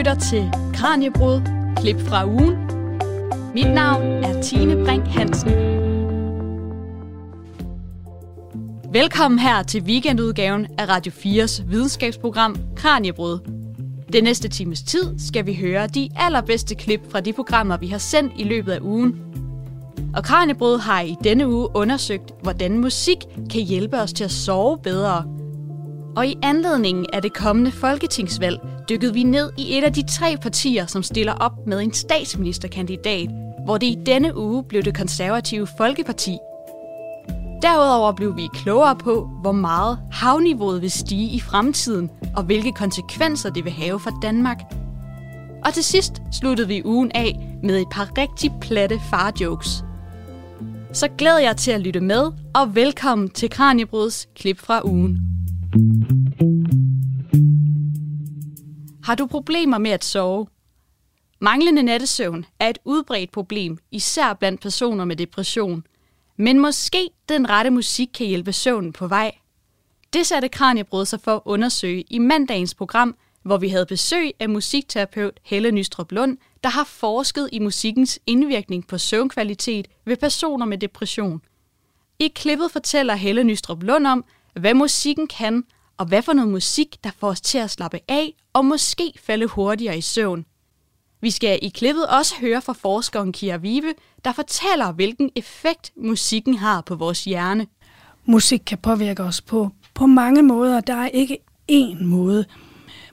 lytter til Kranjebrud, klip fra ugen. Mit navn er Tine Brink Hansen. Velkommen her til weekendudgaven af Radio 4's videnskabsprogram Kranjebrud. Den næste times tid skal vi høre de allerbedste klip fra de programmer, vi har sendt i løbet af ugen. Og Kranjebrud har i denne uge undersøgt, hvordan musik kan hjælpe os til at sove bedre – og i anledningen af det kommende folketingsvalg dykkede vi ned i et af de tre partier, som stiller op med en statsministerkandidat, hvor det i denne uge blev det konservative Folkeparti. Derudover blev vi klogere på, hvor meget havniveauet vil stige i fremtiden, og hvilke konsekvenser det vil have for Danmark. Og til sidst sluttede vi ugen af med et par rigtig platte farjokes. Så glæder jeg til at lytte med, og velkommen til Kranjebruds klip fra ugen. Har du problemer med at sove? Manglende nattesøvn er et udbredt problem, især blandt personer med depression. Men måske den rette musik kan hjælpe søvnen på vej. Det satte Kranjebrød sig for at undersøge i mandagens program, hvor vi havde besøg af musikterapeut Helle Nystrup Lund, der har forsket i musikkens indvirkning på søvnkvalitet ved personer med depression. I klippet fortæller Helle Nystrup Lund om, hvad musikken kan, og hvad for noget musik, der får os til at slappe af og måske falde hurtigere i søvn. Vi skal i klippet også høre fra forskeren Kira Vive, der fortæller, hvilken effekt musikken har på vores hjerne. Musik kan påvirke os på, på mange måder. Der er ikke én måde.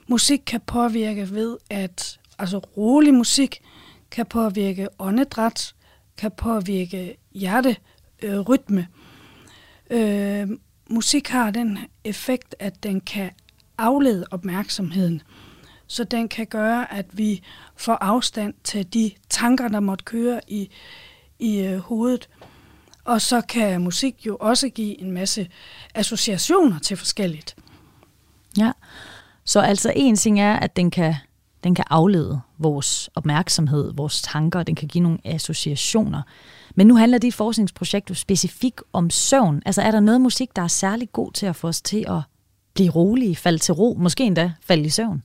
Musik kan påvirke ved, at altså rolig musik kan påvirke åndedræt, kan påvirke hjerterytme. Øh, musik har den effekt, at den kan aflede opmærksomheden. Så den kan gøre, at vi får afstand til de tanker, der måtte køre i, i øh, hovedet. Og så kan musik jo også give en masse associationer til forskelligt. Ja, så altså en ting er, at den kan, den kan aflede vores opmærksomhed, vores tanker, den kan give nogle associationer. Men nu handler dit forskningsprojekt jo specifikt om søvn. Altså er der noget musik, der er særlig god til at få os til at blive rolige, falde til ro, måske endda falde i søvn?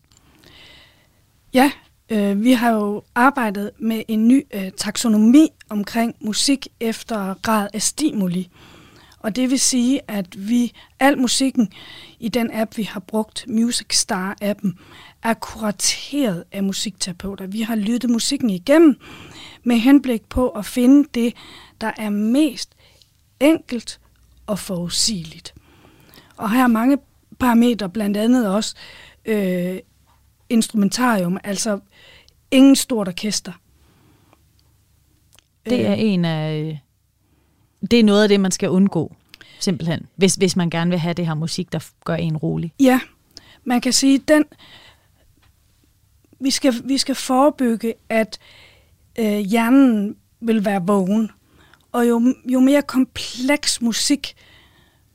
Ja, øh, vi har jo arbejdet med en ny øh, taksonomi omkring musik efter grad af stimuli. Og det vil sige, at vi al musikken i den app, vi har brugt, Music Star-appen, er kurateret af musikterapeuter. Vi har lyttet musikken igennem med henblik på at finde det, der er mest enkelt og forudsigeligt. Og her er mange parametre, blandt andet også øh, instrumentarium, altså ingen stort orkester. Det er en af... Det er noget af det, man skal undgå, simpelthen, hvis, hvis man gerne vil have det her musik, der gør en rolig. Ja, man kan sige, den vi skal, vi skal forebygge, at øh, hjernen vil være vågen. Og jo, jo mere kompleks musik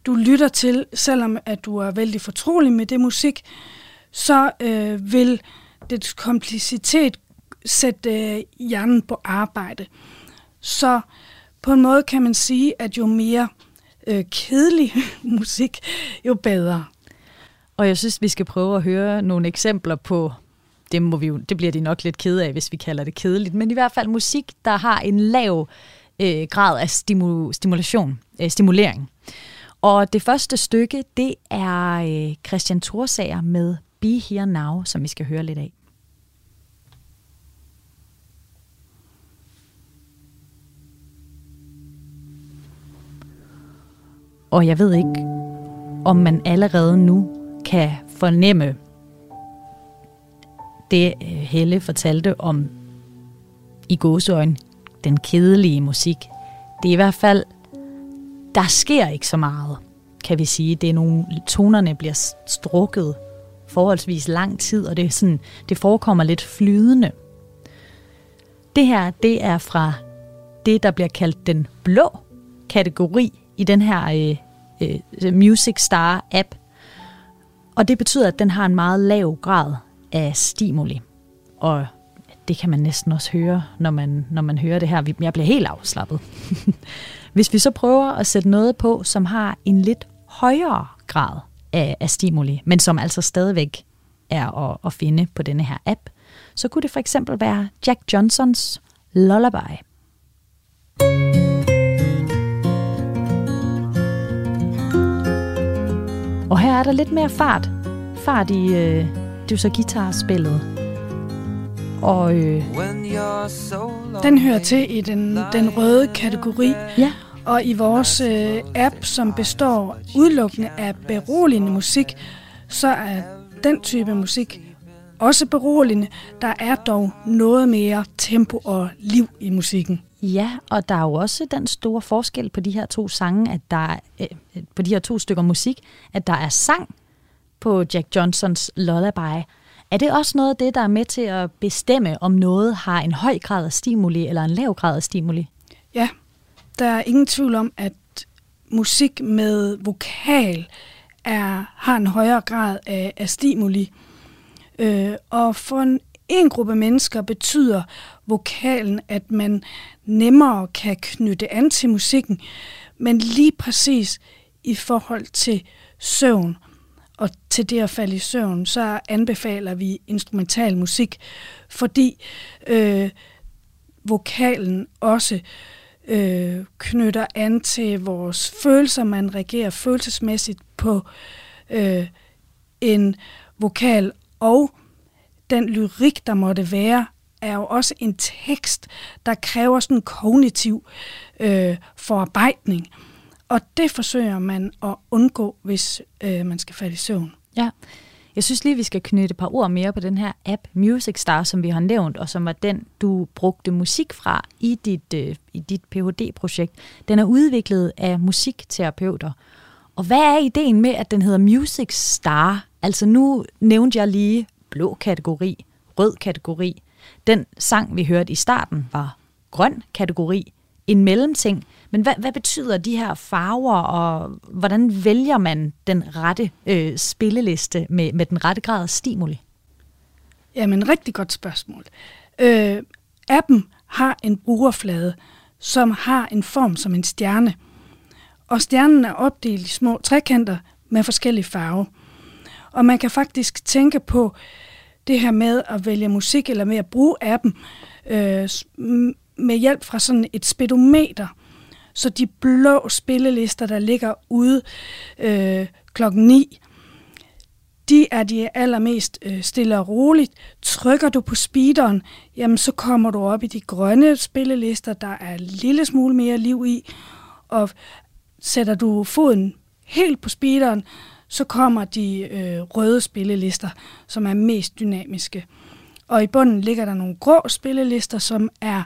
du lytter til, selvom at du er vældig fortrolig med det musik, så øh, vil det komplicitet sætte øh, hjernen på arbejde. Så på en måde kan man sige, at jo mere øh, kedelig musik, jo bedre. Og jeg synes, vi skal prøve at høre nogle eksempler på, det, må vi jo, det bliver de nok lidt kede af, hvis vi kalder det kedeligt, men i hvert fald musik, der har en lav øh, grad af stimu, stimulation, øh, stimulering. Og det første stykke, det er øh, Christian Thorsager med Be Here Now, som vi skal høre lidt af. Og jeg ved ikke, om man allerede nu kan fornemme det, øh, Helle fortalte om i gåseøjne, den kedelige musik. Det er i hvert fald, der sker ikke så meget, kan vi sige. Det er nogle, tonerne bliver strukket forholdsvis lang tid, og det, er sådan, det forekommer lidt flydende. Det her, det er fra det, der bliver kaldt den blå kategori i den her øh, øh, Music Star app. Og det betyder, at den har en meget lav grad af stimuli. Og det kan man næsten også høre, når man, når man hører det her. Jeg bliver helt afslappet. Hvis vi så prøver at sætte noget på, som har en lidt højere grad af, af stimuli, men som altså stadigvæk er at, at finde på denne her app, så kunne det for eksempel være Jack Johnsons Lullaby. Og her er der lidt mere fart. Fart i, øh, det er så guitarspillet. Og øh, Den hører til i den, den røde kategori. ja, Og i vores øh, app, som består udelukkende af beroligende musik, så er den type musik også beroligende. Der er dog noget mere tempo og liv i musikken. Ja, og der er jo også den store forskel på de her to sange, at der er, øh, på de her to stykker musik, at der er sang på Jack Johnsons Lullaby. Er det også noget af det, der er med til at bestemme, om noget har en høj grad af stimuli eller en lav grad af stimuli? Ja, der er ingen tvivl om, at musik med vokal er, har en højere grad af, af stimuli. Øh, og for en, en gruppe mennesker betyder vokalen, at man nemmere kan knytte an til musikken, men lige præcis i forhold til søvn og til det at falde i søvn, så anbefaler vi instrumental musik, fordi øh, vokalen også øh, knytter an til vores følelser. Man reagerer følelsesmæssigt på øh, en vokal, og den lyrik, der måtte være, er jo også en tekst, der kræver sådan en kognitiv øh, forarbejdning. Og det forsøger man at undgå, hvis øh, man skal falde i søvn. Ja. Jeg synes lige, vi skal knytte et par ord mere på den her app Music Star, som vi har nævnt, og som var den, du brugte musik fra i dit, øh, i dit Ph.D.-projekt. Den er udviklet af musikterapeuter. Og hvad er ideen med, at den hedder Music Star? Altså nu nævnte jeg lige blå kategori, rød kategori. Den sang, vi hørte i starten, var grøn kategori, en mellemting. Men hvad, hvad betyder de her farver, og hvordan vælger man den rette øh, spilleliste med, med den rette grad af stimuli? Jamen, rigtig godt spørgsmål. Øh, appen har en brugerflade, som har en form som en stjerne. Og stjernen er opdelt i små trekanter med forskellige farver. Og man kan faktisk tænke på det her med at vælge musik, eller med at bruge appen, øh, med hjælp fra sådan et speedometer. Så de blå spillelister, der ligger ude øh, klokken 9, de er de allermest øh, stille og roligt. Trykker du på speederen, jamen så kommer du op i de grønne spillelister, der er en lille smule mere liv i. Og sætter du foden helt på speederen, så kommer de øh, røde spillelister, som er mest dynamiske. Og i bunden ligger der nogle grå spillelister, som er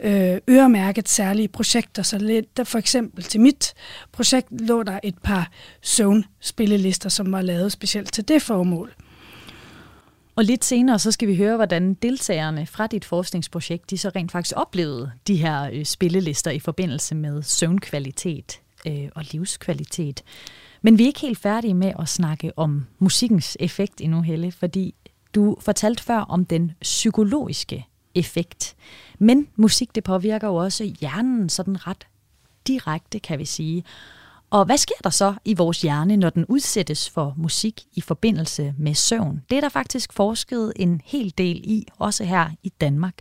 øh, øremærket særlige projekter. Så lidt, der for eksempel til mit projekt lå der et par søvnspillelister, som var lavet specielt til det formål. Og lidt senere, så skal vi høre, hvordan deltagerne fra dit forskningsprojekt, de så rent faktisk oplevede de her øh, spillelister i forbindelse med søvnkvalitet øh, og livskvalitet. Men vi er ikke helt færdige med at snakke om musikkens effekt endnu, Helle, fordi du fortalte før om den psykologiske effekt. Men musik, det påvirker jo også hjernen sådan ret direkte, kan vi sige. Og hvad sker der så i vores hjerne, når den udsættes for musik i forbindelse med søvn? Det er der faktisk forsket en hel del i, også her i Danmark.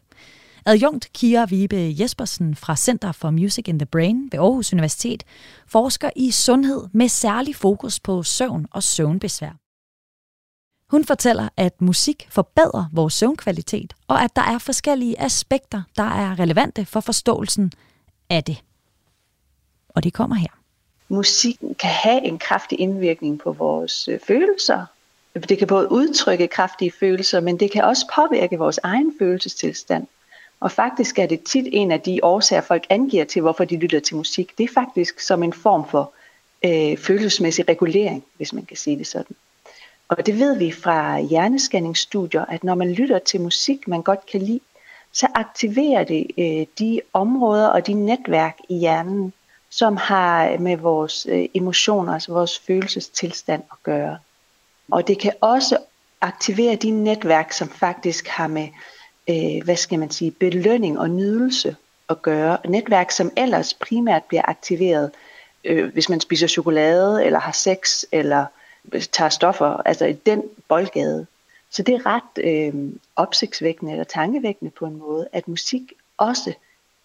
Adjunkt Kira Vibe Jespersen fra Center for Music in the Brain ved Aarhus Universitet forsker i sundhed med særlig fokus på søvn og søvnbesvær. Hun fortæller, at musik forbedrer vores søvnkvalitet, og at der er forskellige aspekter, der er relevante for forståelsen af det. Og det kommer her. Musikken kan have en kraftig indvirkning på vores øh, følelser. Det kan både udtrykke kraftige følelser, men det kan også påvirke vores egen følelsestilstand. Og faktisk er det tit en af de årsager, folk angiver til, hvorfor de lytter til musik. Det er faktisk som en form for øh, følelsesmæssig regulering, hvis man kan sige det sådan. Og det ved vi fra hjerneskanningsstudier, at når man lytter til musik, man godt kan lide, så aktiverer det øh, de områder og de netværk i hjernen, som har med vores øh, emotioner, altså vores følelsestilstand at gøre. Og det kan også aktivere de netværk, som faktisk har med, øh, hvad skal man sige, belønning og nydelse at gøre. Netværk, som ellers primært bliver aktiveret, øh, hvis man spiser chokolade, eller har sex, eller tager stoffer, altså i den boldgade. Så det er ret øh, opsigtsvækkende eller tankevækkende på en måde, at musik også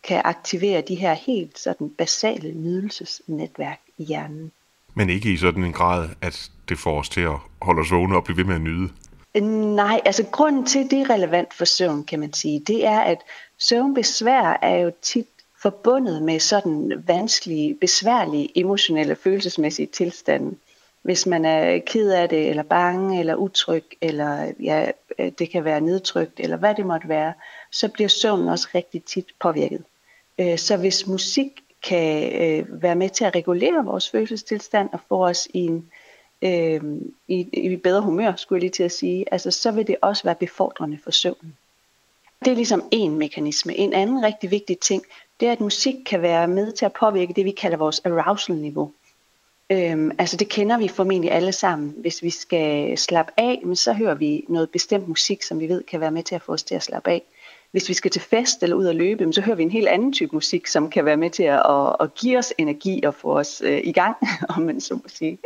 kan aktivere de her helt sådan basale nydelsesnetværk i hjernen. Men ikke i sådan en grad, at det får os til at holde os vågne og blive ved med at nyde? Nej, altså grunden til, det er relevant for søvn, kan man sige, det er, at søvnbesvær er jo tit forbundet med sådan vanskelige, besværlige, emotionelle, følelsesmæssige tilstande. Hvis man er ked af det, eller bange, eller utryg, eller ja, det kan være nedtrykt, eller hvad det måtte være, så bliver søvnen også rigtig tit påvirket. Øh, så hvis musik kan øh, være med til at regulere vores følelsestilstand og få os i en øh, i, i bedre humør, skulle jeg lige til at sige, altså, så vil det også være befordrende for søvnen. Det er ligesom en mekanisme. En anden rigtig vigtig ting, det er, at musik kan være med til at påvirke det, vi kalder vores arousal-niveau. Øhm, altså det kender vi formentlig alle sammen. Hvis vi skal slappe af, men så hører vi noget bestemt musik, som vi ved kan være med til at få os til at slappe af. Hvis vi skal til fest eller ud at løbe, så hører vi en helt anden type musik, som kan være med til at, at, at give os energi og få os øh, i gang, om man så må sige.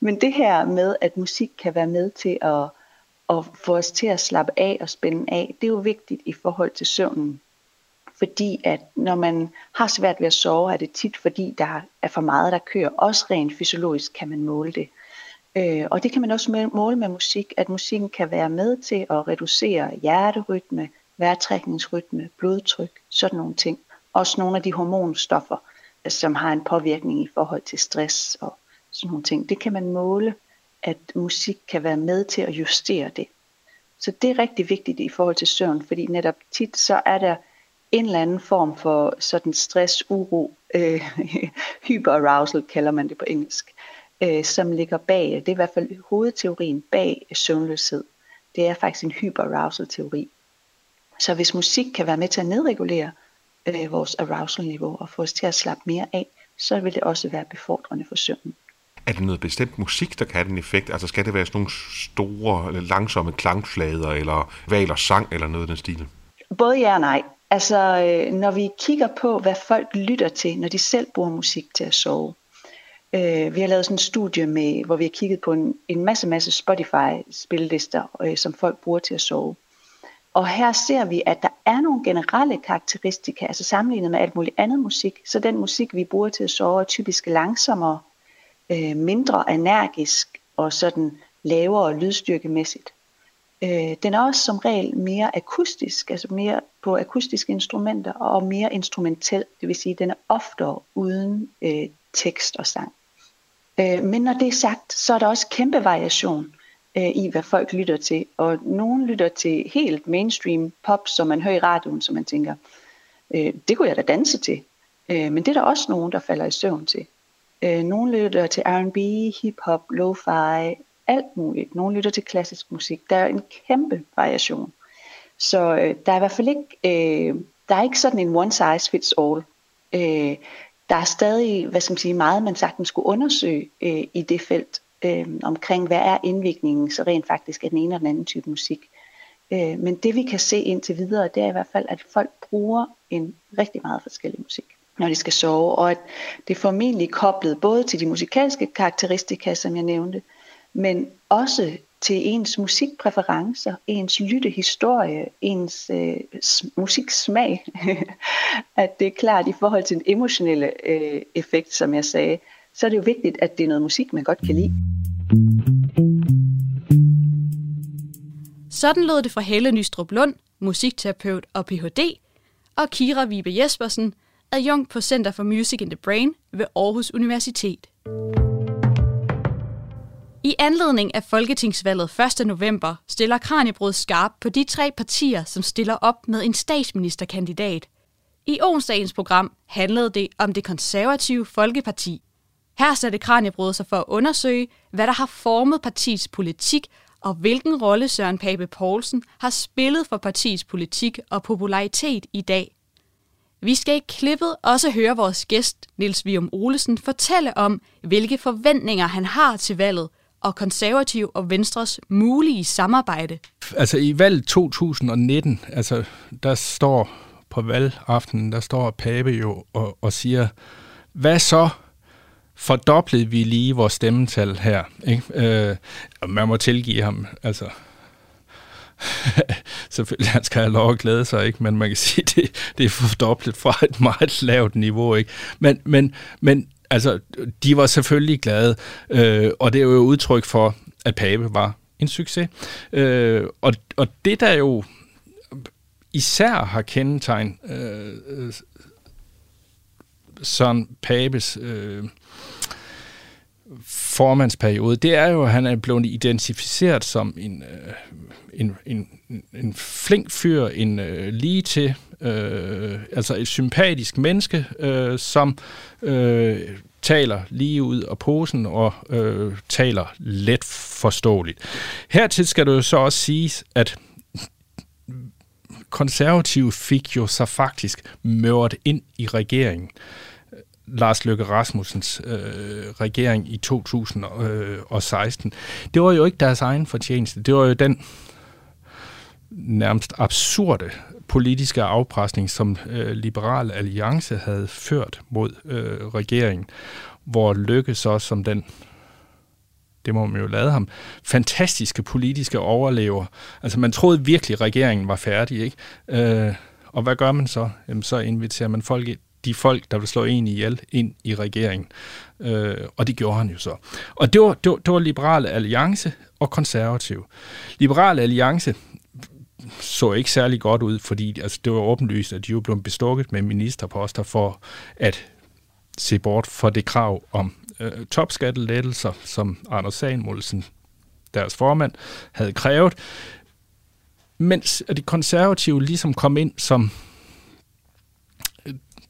Men det her med, at musik kan være med til at, at få os til at slappe af og spænde af, det er jo vigtigt i forhold til søvnen. Fordi at når man har svært ved at sove, er det tit fordi, der er for meget, der kører. Også rent fysiologisk kan man måle det. Øh, og det kan man også måle med musik, at musikken kan være med til at reducere hjerterytme, vejrtrækningsrytme, blodtryk, sådan nogle ting. Også nogle af de hormonstoffer, øh, som har en påvirkning i forhold til stress og sådan nogle ting. Det kan man måle, at musik kan være med til at justere det. Så det er rigtig vigtigt i forhold til søvn, fordi netop tit så er der en eller anden form for sådan stress, uro, øh, hyperarousal kalder man det på engelsk, øh, som ligger bag, det er i hvert fald hovedteorien bag søvnløshed. Det er faktisk en hyperarousal teori. Så hvis musik kan være med til at nedregulere øh, vores arousal-niveau og få os til at slappe mere af, så vil det også være befordrende for søvnen. Er det noget bestemt musik, der kan have den effekt? Altså skal det være sådan nogle store, langsomme klangflader, eller valer sang, eller noget af den stil? Både ja og nej. Altså, øh, når vi kigger på, hvad folk lytter til, når de selv bruger musik til at sove. Øh, vi har lavet sådan en studie, med, hvor vi har kigget på en, en masse, masse Spotify-spillelister, øh, som folk bruger til at sove. Og her ser vi, at der er nogle generelle karakteristika, altså sammenlignet med alt muligt andet musik. Så den musik, vi bruger til at sove, er typisk langsommere, øh, mindre energisk og sådan lavere lydstyrkemæssigt. Øh, den er også som regel mere akustisk, altså mere på akustiske instrumenter og mere instrumentel, det vil sige, at den er oftere uden øh, tekst og sang. Øh, men når det er sagt, så er der også kæmpe variation øh, i, hvad folk lytter til. Og nogen lytter til helt mainstream pop, som man hører i radioen, som man tænker, øh, det kunne jeg da danse til. Øh, men det er der også nogen, der falder i søvn til. Øh, nogen lytter til R&B, hip-hop, lo-fi, alt muligt. Nogen lytter til klassisk musik. Der er en kæmpe variation. Så øh, der er i hvert fald ikke, øh, der er ikke sådan en one size fits all. Øh, der er stadig, hvad skal man sige, meget man sagtens skulle undersøge øh, i det felt øh, omkring, hvad er indviklingen så rent faktisk af den ene og den anden type musik. Øh, men det vi kan se indtil videre, det er i hvert fald, at folk bruger en rigtig meget forskellig musik, når de skal sove, og at det er formentlig koblet både til de musikalske karakteristika, som jeg nævnte, men også til ens musikpræferencer, ens lyttehistorie, ens øh, musiksmag. at det er klart i forhold til den emotionelle øh, effekt, som jeg sagde, så er det jo vigtigt, at det er noget musik, man godt kan lide. Sådan lød det fra Helle Nystrup Lund, musikterapeut og Ph.D., og Kira Vibe Jespersen, adjunkt på Center for Music in the Brain ved Aarhus Universitet. I anledning af Folketingsvalget 1. november stiller Kranjebrød skarp på de tre partier, som stiller op med en statsministerkandidat. I onsdagens program handlede det om det konservative Folkeparti. Her satte Kranjebrød sig for at undersøge, hvad der har formet partiets politik, og hvilken rolle Søren Pape Poulsen har spillet for partiets politik og popularitet i dag. Vi skal i klippet også høre vores gæst, Nils Vium Olesen, fortælle om, hvilke forventninger han har til valget, og konservativ og Venstres mulige samarbejde. Altså i valget 2019, altså der står på valgaftenen, der står Pape jo og, og siger, hvad så fordoblede vi lige vores stemmetal her. Ikke? Øh, man må tilgive ham. Altså, selvfølgelig, han skal have lov at glæde sig, ikke? men man kan sige, det, det er fordoblet fra et meget lavt niveau. Ikke? Men, men, men altså, de var selvfølgelig glade, øh, og det er jo udtryk for, at Pape var en succes. Øh, og, og det, der jo især har kendetegn øh, øh Søren Papes øh, formandsperiode, det er jo, at han er blevet identificeret som en, øh, en, en, en flink fyr, en øh, lige til, øh, altså et sympatisk menneske, øh, som øh, taler lige ud af posen og øh, taler let forståeligt. Hertil skal det jo så også siges, at konservative fik jo så faktisk mørt ind i regeringen. Lars Løkke Rasmussens øh, regering i 2016. Det var jo ikke deres egen fortjeneste. Det var jo den nærmest absurde politiske afpresning, som øh, Liberal Alliance havde ført mod øh, regeringen, hvor Løkke så som den det må man jo lade ham, fantastiske politiske overlever. Altså man troede virkelig, at regeringen var færdig, ikke? Øh, og hvad gør man så? Jamen, så inviterer man folk, de folk, der vil slå en ihjel, ind i regeringen. Øh, og det gjorde han jo så. Og det var, det var, det var Liberale Alliance og Konservativ. Liberale Alliance så ikke særlig godt ud, fordi altså, det var åbenlyst, at de jo blev bestukket med ministerposter for at se bort for det krav om øh, topskattelettelser, som Anders Samuelsen, deres formand, havde krævet, mens de konservative ligesom kom ind som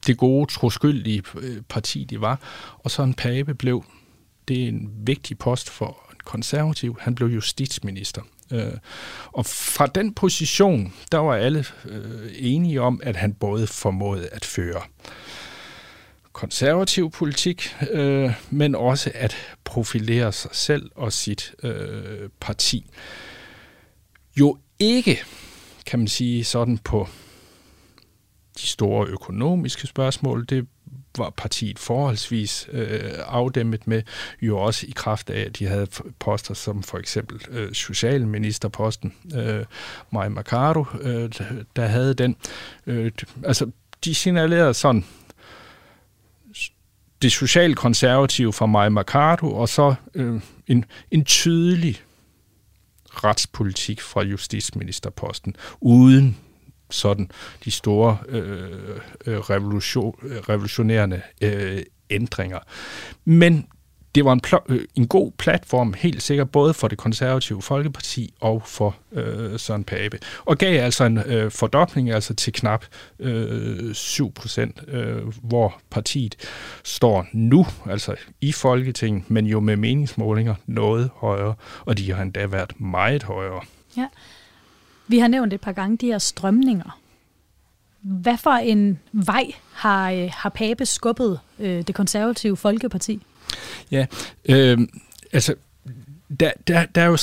det gode, troskyldige øh, parti, de var, og så en Pape blev, det er en vigtig post for en konservativ, han blev justitsminister. Øh, og fra den position, der var alle øh, enige om, at han både formåede at føre konservativ politik, øh, men også at profilere sig selv og sit øh, parti. Jo ikke, kan man sige, sådan på de store økonomiske spørgsmål, det var partiet forholdsvis øh, afdæmmet med, jo også i kraft af, at de havde poster som for eksempel øh, socialministerposten, øh, Maja Mercado, øh, der havde den. Øh, altså, de signalerede sådan det socialkonservative fra Maja Mercado, og så øh, en, en tydelig retspolitik fra justitsministerposten, uden sådan de store øh, øh, revolution, revolutionerende øh, ændringer. Men det var en, pl- øh, en god platform, helt sikkert, både for det konservative Folkeparti og for øh, Søren Pape. Og gav altså en øh, fordobling altså til knap øh, 7 procent, øh, hvor partiet står nu, altså i Folketinget, men jo med meningsmålinger noget højere, og de har endda været meget højere. Ja. Vi har nævnt et par gange de her strømninger. Hvad for en vej har, øh, har Pape skubbet øh, det konservative Folkeparti? Ja, øh, altså, der, der, der er jo...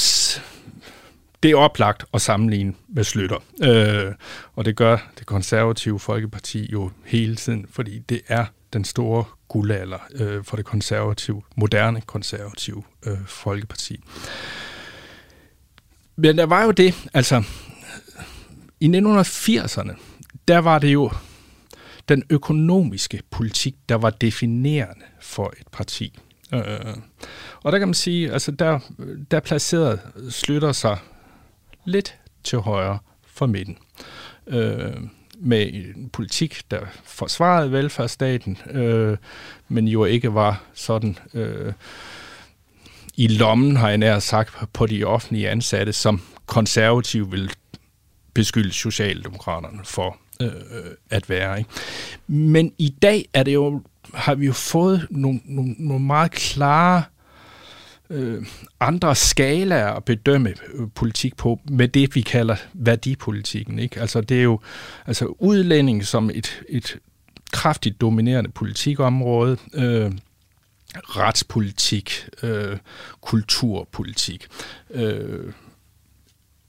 Det er oplagt at sammenligne med Slytter, øh, og det gør det konservative Folkeparti jo hele tiden, fordi det er den store guldalder øh, for det konservative, moderne konservative øh, Folkeparti. Men der var jo det, altså i 1980'erne, der var det jo den økonomiske politik, der var definerende for et parti. Øh, øh, øh. og der kan man sige, altså der, der placerede Slytter sig lidt til højre for midten. Øh, med en politik, der forsvarede velfærdsstaten, øh, men jo ikke var sådan øh, i lommen, har jeg nær sagt, på de offentlige ansatte, som konservative vil beskylde Socialdemokraterne for øh, øh, at være. Ikke? Men i dag er det jo, har vi jo fået nogle, nogle, nogle meget klare øh, andre skalaer at bedømme øh, politik på, med det vi kalder værdipolitikken. Ikke? Altså det er jo altså udlænding som et, et kraftigt dominerende politikområde, øh, retspolitik, øh, kulturpolitik, øh,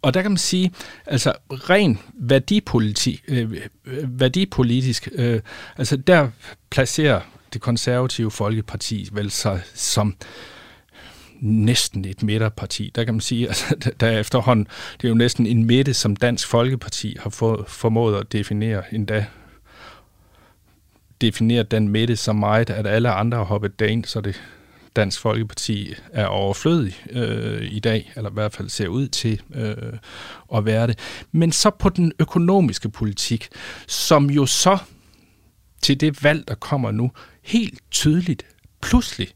og der kan man sige, altså ren værdipolitik, øh, øh, værdipolitisk, øh, altså der placerer det konservative Folkeparti vel sig som næsten et midterparti. Der kan man sige, at altså, der er efterhånden, det er jo næsten en midte, som Dansk Folkeparti har fået, formået at definere endda defineret den midte så meget, at alle andre har hoppet derind, så det Dansk Folkeparti er overflødig øh, i dag, eller i hvert fald ser ud til øh, at være det. Men så på den økonomiske politik, som jo så til det valg, der kommer nu, helt tydeligt pludselig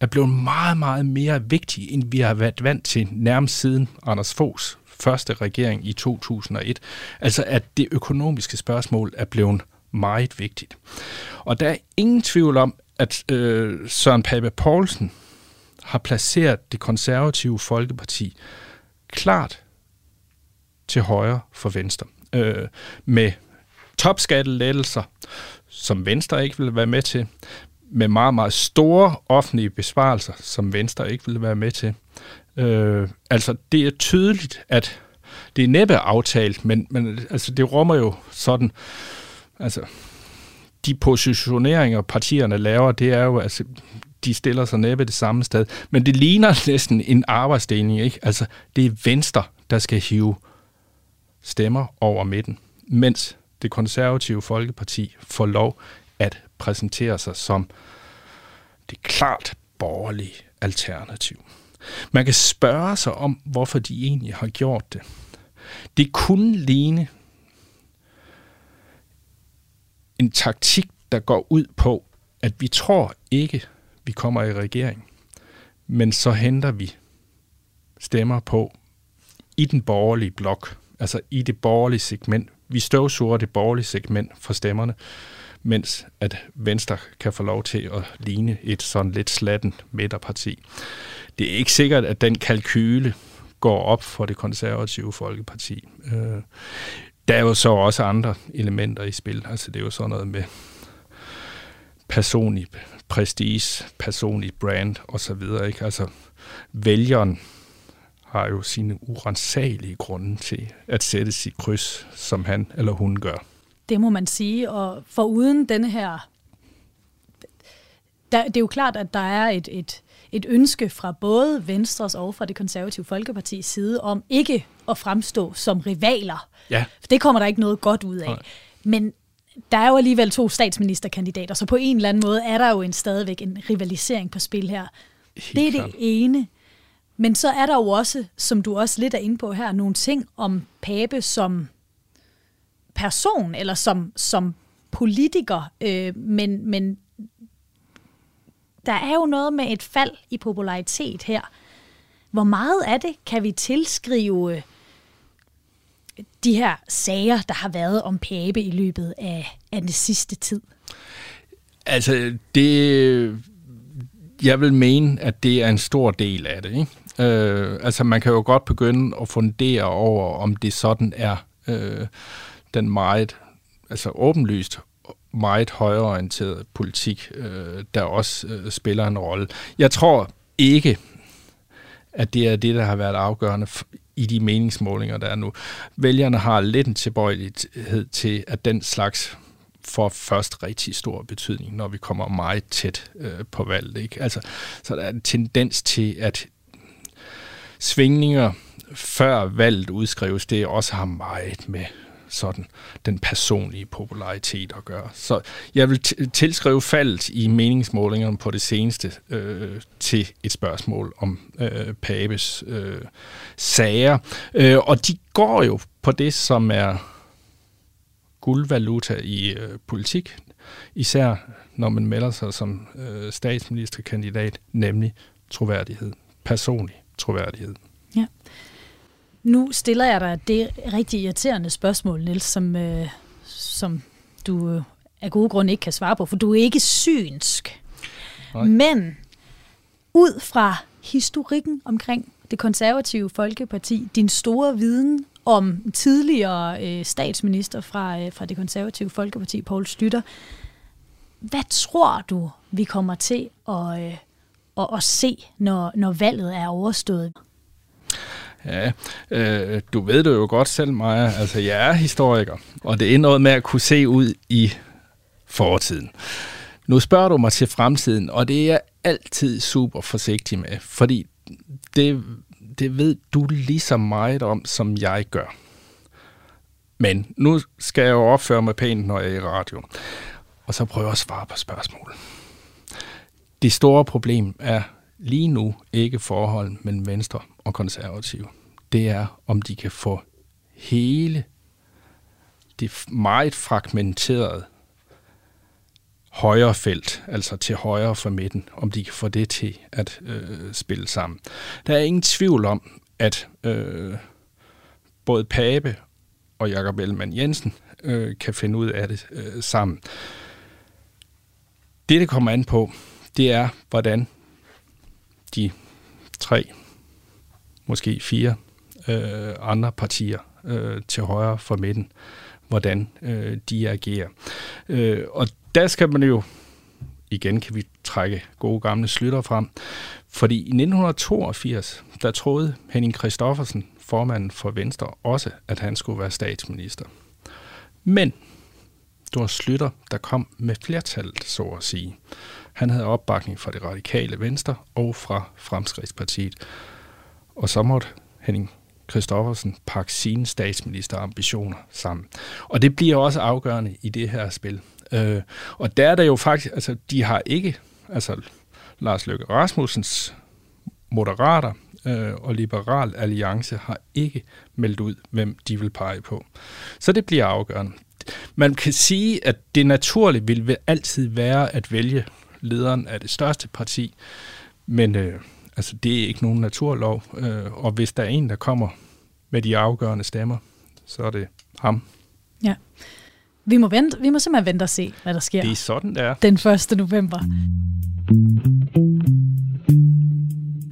er blevet meget, meget mere vigtig, end vi har været vant til nærmest siden Anders Foghs første regering i 2001. Altså at det økonomiske spørgsmål er blevet meget vigtigt. Og der er ingen tvivl om, at øh, Søren Pape Poulsen har placeret det konservative Folkeparti klart til højre for Venstre. Øh, med topskattelettelser, som Venstre ikke vil være med til, med meget, meget store offentlige besparelser, som Venstre ikke vil være med til. Øh, altså, det er tydeligt, at det er næppe aftalt, men, men altså, det rummer jo sådan, altså, de positioneringer, partierne laver, det er jo, altså, de stiller sig næppe det samme sted. Men det ligner næsten en arbejdsdeling, ikke? Altså, det er Venstre, der skal hive stemmer over midten, mens det konservative Folkeparti får lov at præsentere sig som det klart borgerlige alternativ. Man kan spørge sig om, hvorfor de egentlig har gjort det. Det kunne ligne en taktik, der går ud på, at vi tror ikke, vi kommer i regering, men så henter vi stemmer på i den borgerlige blok, altså i det borgerlige segment. Vi støvsuger det borgerlige segment for stemmerne, mens at Venstre kan få lov til at ligne et sådan lidt slatten midterparti. Det er ikke sikkert, at den kalkyle går op for det konservative folkeparti. Øh, der er jo så også andre elementer i spil. Altså det er jo sådan noget med personlig prestige, personlig brand osv. Ikke? Altså vælgeren har jo sine urensagelige grunde til at sætte sit kryds, som han eller hun gør. Det må man sige, og for uden denne her... Der, det er jo klart, at der er et, et, et ønske fra både Venstres og fra det konservative Folkepartis side om ikke at fremstå som rivaler. Ja. For det kommer der ikke noget godt ud af. Nej. Men der er jo alligevel to statsministerkandidater, så på en eller anden måde er der jo en stadigvæk en rivalisering på spil her. Helt det er klart. det ene. Men så er der jo også, som du også lidt er inde på her, nogle ting om Pape som person, eller som, som politiker, øh, men, men der er jo noget med et fald i popularitet her. Hvor meget af det kan vi tilskrive øh, de her sager, der har været om Pape i løbet af, af den sidste tid? Altså, det... Jeg vil mene, at det er en stor del af det. Ikke? Øh, altså, man kan jo godt begynde at fundere over, om det sådan er øh, den meget, altså åbenlyst meget højreorienteret politik, øh, der også øh, spiller en rolle. Jeg tror ikke, at det er det, der har været afgørende i de meningsmålinger, der er nu. Vælgerne har lidt en tilbøjelighed til, at den slags får først rigtig stor betydning, når vi kommer meget tæt øh, på valget. Ikke? Altså, så der er en tendens til, at svingninger før valget udskrives, det også har meget med sådan den personlige popularitet at gøre. Så jeg vil tilskrive faldet i meningsmålingerne på det seneste øh, til et spørgsmål om øh, Pabes øh, sager. Øh, og de går jo på det, som er guldvaluta i øh, politik, især når man melder sig som øh, statsministerkandidat, nemlig troværdighed, personlig troværdighed. Ja. Nu stiller jeg dig det rigtig irriterende spørgsmål, Niels, som, øh, som du øh, af gode grunde ikke kan svare på, for du er ikke synsk. Nej. Men ud fra historikken omkring det konservative Folkeparti, din store viden om tidligere øh, statsminister fra, øh, fra det konservative Folkeparti, Poul Slytter, hvad tror du, vi kommer til at, øh, at, at se, når, når valget er overstået? Ja, øh, du ved det jo godt selv, Maja. Altså, jeg er historiker, og det er noget med at kunne se ud i fortiden. Nu spørger du mig til fremtiden, og det er jeg altid super forsigtig med, fordi det, det ved du lige så meget om, som jeg gør. Men nu skal jeg jo opføre mig pænt, når jeg er i radio. Og så prøver jeg at svare på spørgsmål. Det store problem er lige nu ikke forhold mellem Venstre og Konservative. Det er, om de kan få hele det meget fragmenterede højre felt, altså til højre for midten, om de kan få det til at øh, spille sammen. Der er ingen tvivl om, at øh, både Pape og Jakob Ellemann Jensen øh, kan finde ud af det øh, sammen. Det, det kommer an på, det er, hvordan de tre, måske fire øh, andre partier øh, til højre for midten, hvordan øh, de agerer. Øh, og der skal man jo, igen kan vi trække gode gamle slytter frem, fordi i 1982, der troede Henning Christoffersen, formanden for Venstre, også, at han skulle være statsminister. Men det var Slytter, der kom med flertallet, så at sige. Han havde opbakning fra det radikale Venstre og fra Fremskridtspartiet. Og så måtte Henning Christoffersen pakke sine statsministerambitioner sammen. Og det bliver også afgørende i det her spil. Øh, og der er der jo faktisk, altså de har ikke, altså Lars Løkke Rasmussens moderater øh, og Liberal Alliance har ikke meldt ud, hvem de vil pege på. Så det bliver afgørende. Man kan sige, at det naturlige vil altid være at vælge lederen af det største parti, men øh, altså, det er ikke nogen naturlov, øh, og hvis der er en, der kommer med de afgørende stemmer, så er det ham. Ja. Vi må, vente, vi må simpelthen vente og se, hvad der sker. Det er sådan, det er. Den 1. november.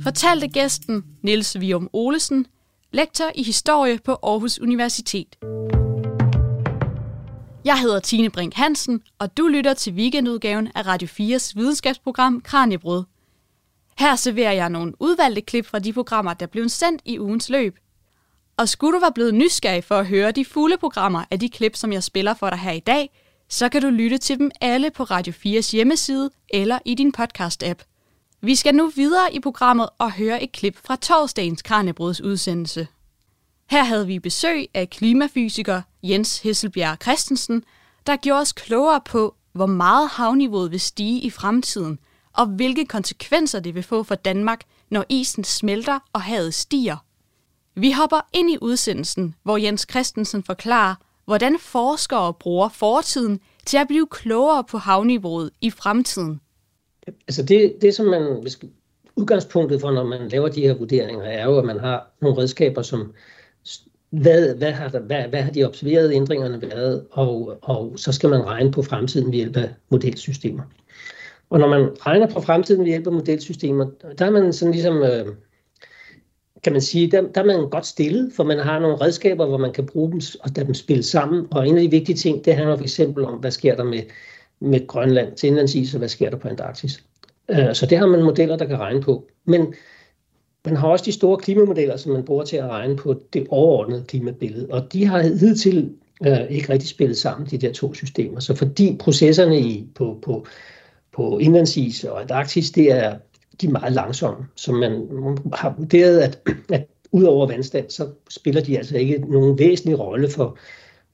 Fortalte gæsten Niels Vium Olesen, lektor i historie på Aarhus Universitet. Jeg hedder Tine Brink Hansen, og du lytter til weekendudgaven af Radio 4's videnskabsprogram Kranjebrød. Her serverer jeg nogle udvalgte klip fra de programmer, der blev sendt i ugens løb. Og skulle du være blevet nysgerrig for at høre de fulde programmer af de klip, som jeg spiller for dig her i dag, så kan du lytte til dem alle på Radio 4's hjemmeside eller i din podcast-app. Vi skal nu videre i programmet og høre et klip fra torsdagens Kranjebrods udsendelse. Her havde vi besøg af klimafysiker Jens Hesselbjerg Christensen, der gjorde os klogere på, hvor meget havniveauet vil stige i fremtiden, og hvilke konsekvenser det vil få for Danmark, når isen smelter og havet stiger. Vi hopper ind i udsendelsen, hvor Jens Christensen forklarer, hvordan forskere bruger fortiden til at blive klogere på havniveauet i fremtiden. Altså det, det som man, udgangspunktet for, når man laver de her vurderinger, er jo, at man har nogle redskaber, som hvad, hvad, har der, hvad, hvad har de observerede ændringerne været, og, og så skal man regne på fremtiden ved hjælp af modelsystemer. Og når man regner på fremtiden ved hjælp af modelsystemer, der er man sådan ligesom, øh, kan man sige, der, der er man godt stillet, for man har nogle redskaber, hvor man kan bruge dem og lade dem spille sammen. Og en af de vigtige ting, det handler for eksempel om, hvad sker der med, med Grønland til indlandsis, og hvad sker der på Antarktis. Øh, så det har man modeller, der kan regne på. Men man har også de store klimamodeller, som man bruger til at regne på det overordnede klimabillede, og de har hidtil øh, ikke rigtig spillet sammen, de der to systemer. Så fordi processerne i, på, på, på indlandsis og Antarktis, det er de er meget langsomme, så man har vurderet, at, at udover vandstand, så spiller de altså ikke nogen væsentlig rolle for,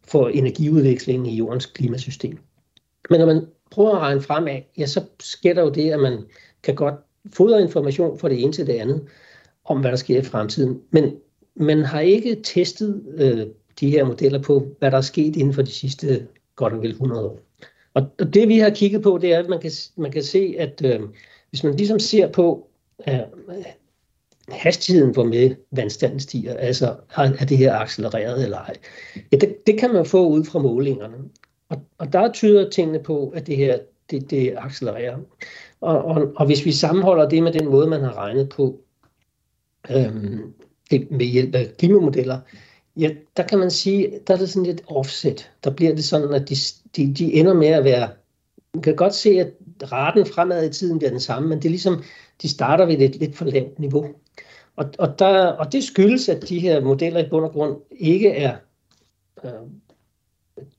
for energiudvekslingen i jordens klimasystem. Men når man prøver at regne fremad, ja, så sker der jo det, at man kan godt fodre information fra det ene til det andet, om hvad der sker i fremtiden. Men man har ikke testet øh, de her modeller på, hvad der er sket inden for de sidste godt og vel 100 år. Og, og det vi har kigget på, det er, at man kan, man kan se, at øh, hvis man ligesom ser på øh, hastigheden, hvor med vandstanden stiger, altså er det her accelereret eller ej, ja, det, det kan man få ud fra målingerne. Og, og der tyder tingene på, at det her det, det accelererer. Og, og, og hvis vi sammenholder det med den måde, man har regnet på, øhm, det, med hjælp af klimamodeller, ja, der kan man sige, der er det sådan lidt offset. Der bliver det sådan, at de, de, de ender med at være, man kan godt se, at raten fremad i tiden bliver den samme, men det er ligesom, de starter ved et lidt for lavt niveau. Og, og, der, og det skyldes, at de her modeller i bund og grund ikke er øh,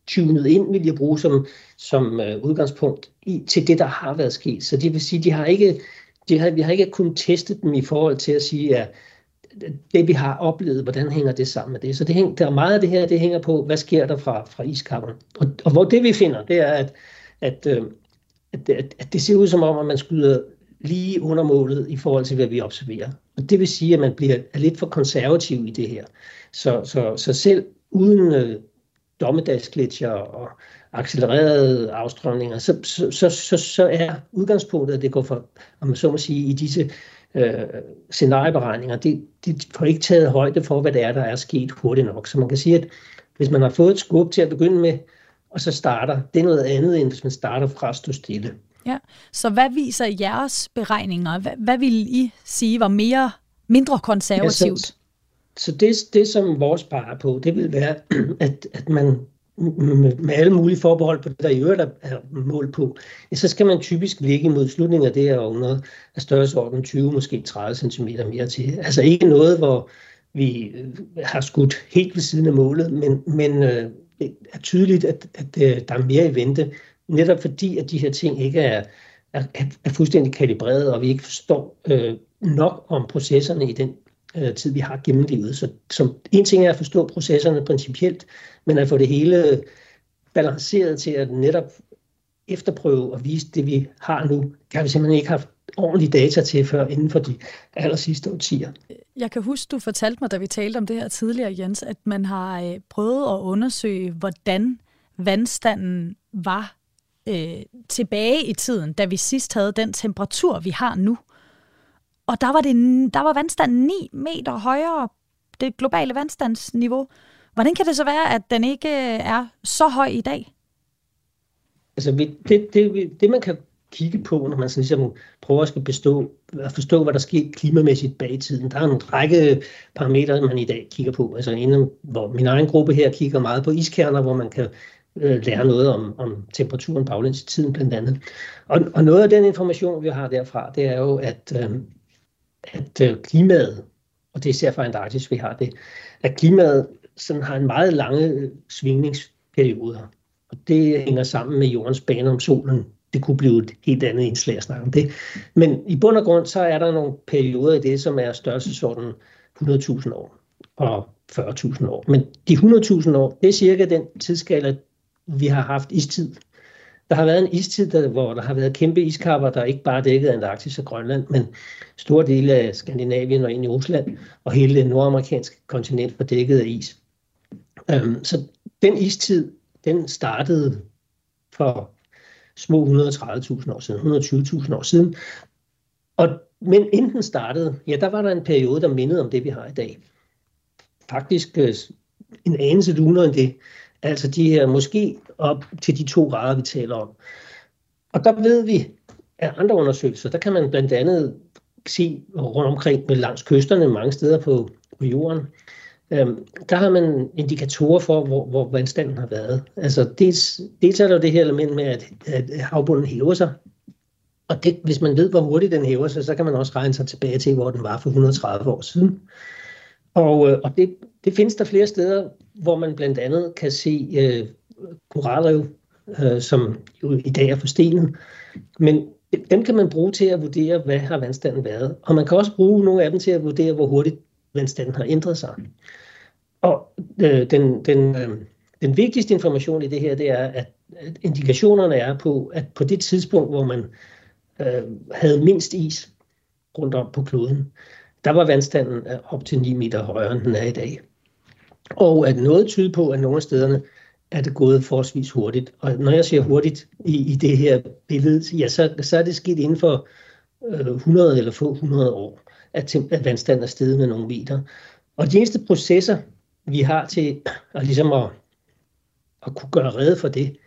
tunet ind, vil jeg bruge som, som øh, udgangspunkt i, til det, der har været sket. Så det vil sige, de har ikke de har, vi har ikke kunnet teste dem i forhold til at sige, at det vi har oplevet, hvordan hænger det sammen med det. Så det hænger, der er meget af det her, det hænger på, hvad sker der fra, fra iskapperne. Og, og hvor det vi finder, det er, at, at, øh, at, at, at det ser ud som om, at man skyder lige under målet i forhold til, hvad vi observerer. Og det vil sige, at man bliver er lidt for konservativ i det her. Så, så, så selv uden øh, dommedagsglitcher og accelererede afstrømninger, så, så, så, så, så er udgangspunktet, at det går for, om man så må sige, i disse øh, scenarieberegninger, det, de får ikke taget højde for, hvad det er, der er sket hurtigt nok. Så man kan sige, at hvis man har fået et skub til at begynde med, og så starter, det er noget andet, end hvis man starter fra at stå stille. Ja, så hvad viser jeres beregninger? Hvad, hvad vil I sige var mere mindre konservativt? Ja, så, så det, det, som vores peger på, det vil være, at, at man med, med alle mulige forbehold på det, der i øvrigt er mål på, ja, så skal man typisk ligge mod slutningen af det her århundrede af størrelsesorden 20, måske 30 cm mere til. Altså ikke noget, hvor vi øh, har skudt helt ved siden af målet, men, men øh, det er tydeligt, at, at øh, der er mere i vente, netop fordi, at de her ting ikke er, er, er fuldstændig kalibreret, og vi ikke forstår øh, nok om processerne i den øh, tid, vi har gennemlevet. Så som, en ting er at forstå processerne principielt, men at få det hele balanceret til at netop efterprøve og vise det, vi har nu, kan vi simpelthen ikke haft ordentlige data til før inden for de aller sidste årtier. Jeg kan huske, du fortalte mig, da vi talte om det her tidligere, Jens, at man har øh, prøvet at undersøge, hvordan vandstanden var øh, tilbage i tiden, da vi sidst havde den temperatur, vi har nu. Og der var, det, der var vandstanden 9 meter højere, det globale vandstandsniveau. Hvordan kan det så være, at den ikke øh, er så høj i dag? Altså, det, det, det man kan kigge på, når man så ligesom prøver at skal bestå, at forstå, hvad der sker klimamæssigt bag i tiden. Der er en række parametre, man i dag kigger på. Altså inden, hvor min egen gruppe her kigger meget på iskerner, hvor man kan øh, lære noget om, om temperaturen baglæns i tiden blandt andet. Og, og noget af den information, vi har derfra, det er jo, at, øh, at øh, klimaet, og det er især for Antarktis, vi har det, at klimaet sådan har en meget lange øh, svingningsperioder. Og det hænger sammen med jordens bane om solen. Det kunne blive et helt andet indslag at snakke om det. Men i bund og grund, så er der nogle perioder i det, som er størrelsesorden 100.000 år og 40.000 år. Men de 100.000 år, det er cirka den tidsskala, vi har haft istid. Der har været en istid, der, hvor der har været kæmpe iskapper, der ikke bare dækkede Antarktis og Grønland, men store dele af Skandinavien og ind i Rusland, og hele det nordamerikanske kontinent var dækket af is. Øhm, så den istid, den startede for små 130.000 år siden, 120.000 år siden. Og, men inden den startede, ja, der var der en periode, der mindede om det, vi har i dag. Faktisk øh, en anelse lunere end det. Altså de her måske op til de to grader, vi taler om. Og der ved vi af andre undersøgelser, der kan man blandt andet se rundt omkring med langs kysterne mange steder på, på jorden, øhm, der har man indikatorer for, hvor, hvor vandstanden har været. Altså dels, dels er der jo det her element med, at, at havbunden hæver sig, og det, hvis man ved, hvor hurtigt den hæver sig, så kan man også regne sig tilbage til, hvor den var for 130 år siden. Og, øh, og det, det findes der flere steder, hvor man blandt andet kan se øh, koralrev, øh, som jo i dag er forstenet. Men dem kan man bruge til at vurdere, hvad har vandstanden været. Og man kan også bruge nogle af dem til at vurdere, hvor hurtigt vandstanden har ændret sig. Og øh, den, den, øh, den vigtigste information i det her, det er, at, at indikationerne er på, at på det tidspunkt, hvor man øh, havde mindst is rundt om på kloden, der var vandstanden øh, op til 9 meter højere, end den er i dag. Og at noget tyder på, at nogle af stederne er det gået forholdsvis hurtigt. Og når jeg siger hurtigt i, i det her billede, ja, så, så er det sket inden for øh, 100 eller få 100 år, at, at vandstanden er steget med nogle meter. Og de eneste processer, vi har til at, ligesom at, at kunne gøre redde for det,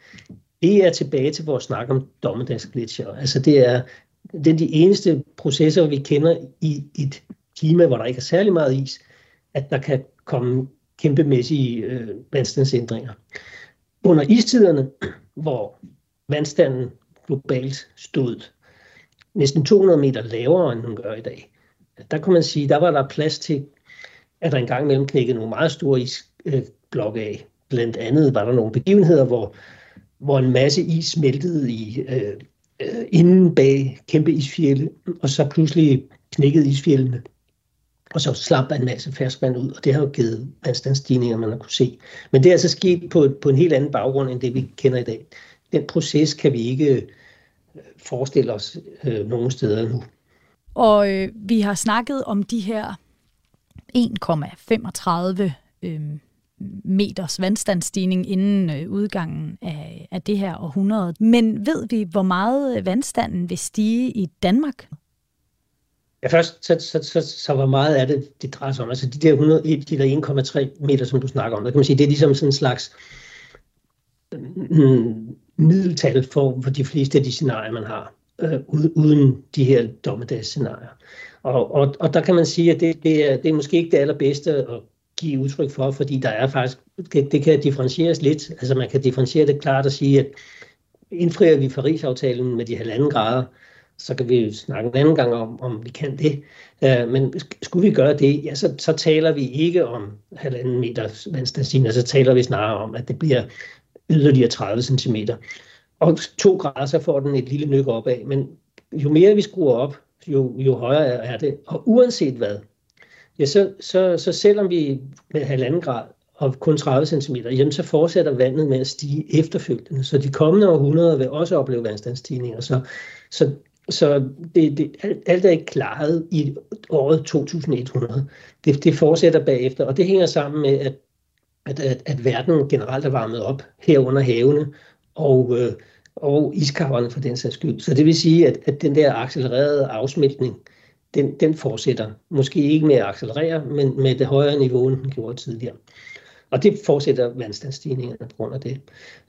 det er tilbage til vores snak om dommedagsglitcher. Altså det er, det er de eneste processer, vi kender i et klima, hvor der ikke er særlig meget is, at der kan komme kæmpemæssige øh, vandstandsændringer. Under istiderne, hvor vandstanden globalt stod næsten 200 meter lavere, end den gør i dag, der kan man sige, der var der plads til, at der engang imellem knækkede nogle meget store isblokke øh, af. Blandt andet var der nogle begivenheder, hvor, hvor en masse is smeltede i, øh, øh inden bag kæmpe isfjælde, og så pludselig knækkede isfjældene og så slap en masse ferskvand ud, og det har jo givet vandstandsstigninger, man har kunne se. Men det er altså sket på, på en helt anden baggrund, end det vi kender i dag. Den proces kan vi ikke øh, forestille os øh, nogen steder nu. Og øh, vi har snakket om de her 1,35 øh, meters vandstandsstigning inden øh, udgangen af, af det her århundrede. Men ved vi, hvor meget vandstanden vil stige i Danmark? Ja, først, så, så, så, så hvor meget er det, det drejer sig om? Altså de der, 100, de der 1,3 meter, som du snakker om, der kan man sige, det er ligesom sådan en slags mm, middeltal for, for de fleste af de scenarier, man har, øh, uden de her dommedagsscenarier. Og, og, og der kan man sige, at det, det, er, det er måske ikke det allerbedste at give udtryk for, fordi der er faktisk, det, det kan differentieres lidt. Altså man kan differentiere det klart og sige, at indfrier vi Paris-aftalen med de halvanden grader, så kan vi snakke en anden gang om, om vi kan det. Uh, men skulle vi gøre det, ja, så, så taler vi ikke om halvanden meter vandstandsstigning, så taler vi snarere om, at det bliver yderligere 30 cm. Og to grader, så får den et lille nyk opad. Men jo mere vi skruer op, jo, jo højere er det. Og uanset hvad, ja, så, så, så selvom vi med halvanden grad og kun 30 cm, jamen så fortsætter vandet med at stige efterfølgende. Så de kommende århundreder vil også opleve vandstandsstigninger. Så, så, så det, det, alt er ikke klaret i året 2100. Det, det fortsætter bagefter, og det hænger sammen med, at, at, at, at verden generelt er varmet op herunder havene, og, øh, og iskaverne for den sags skyld. Så det vil sige, at, at den der accelererede afsmeltning, den, den fortsætter. Måske ikke med at accelerere, men med det højere niveau, end den gjorde tidligere. Og det fortsætter vandstandsstigningerne på grund af det.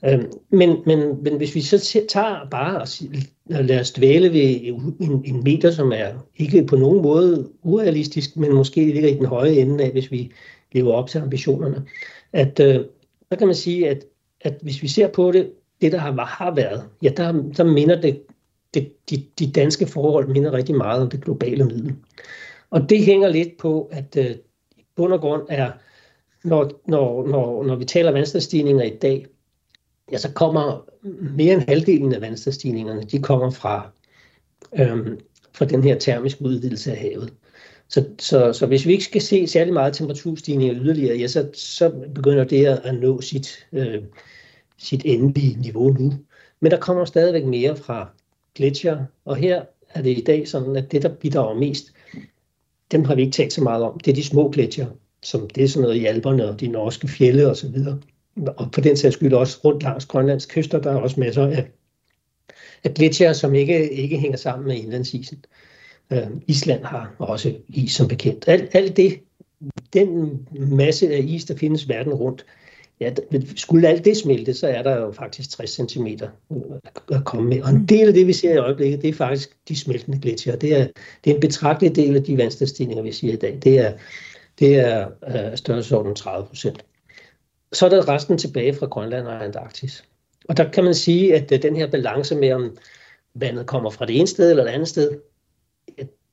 Øhm, men, men, men hvis vi så tager bare og lader os dvæle ved en, en meter, som er ikke på nogen måde urealistisk, men måske ligger i den høje ende af, hvis vi lever op til ambitionerne, at øh, så kan man sige, at, at hvis vi ser på det det, der har, har været, ja, der, der minder det, det de, de danske forhold minder rigtig meget om det globale middel. Og det hænger lidt på, at øh, i bund og grund er, når, når, når, når vi taler vandstandsstigninger i dag, ja, så kommer mere end halvdelen af vandstandsstigningerne, de kommer fra, øhm, fra den her termiske udvidelse af havet. Så, så, så hvis vi ikke skal se særlig meget temperaturstigninger yderligere, ja, så, så begynder det at nå sit, øh, sit endelige niveau nu. Men der kommer stadigvæk mere fra gletsjer, og her er det i dag sådan, at det, der bidrager mest, dem har vi ikke talt så meget om. Det er de små gletsjer, som det er sådan noget i Alperne og de norske fjelle osv. Og, og på den sags skyld også rundt langs Grønlands kyster, der er også masser af, af gletsjer, som ikke, ikke hænger sammen med indlandsisen. Øh, Island har også is som bekendt. Alt, alt det, den masse af is, der findes verden rundt, Ja, skulle alt det smelte, så er der jo faktisk 60 cm at komme med. Og en del af det, vi ser i øjeblikket, det er faktisk de smeltende gletsjer. Det er, det er en betragtelig del af de vandstandsstigninger, vi ser i dag. Det er, det er øh, størrelsesorden 30 procent. Så er der resten tilbage fra Grønland og Antarktis. Og der kan man sige, at øh, den her balance med, om vandet kommer fra det ene sted eller det andet sted,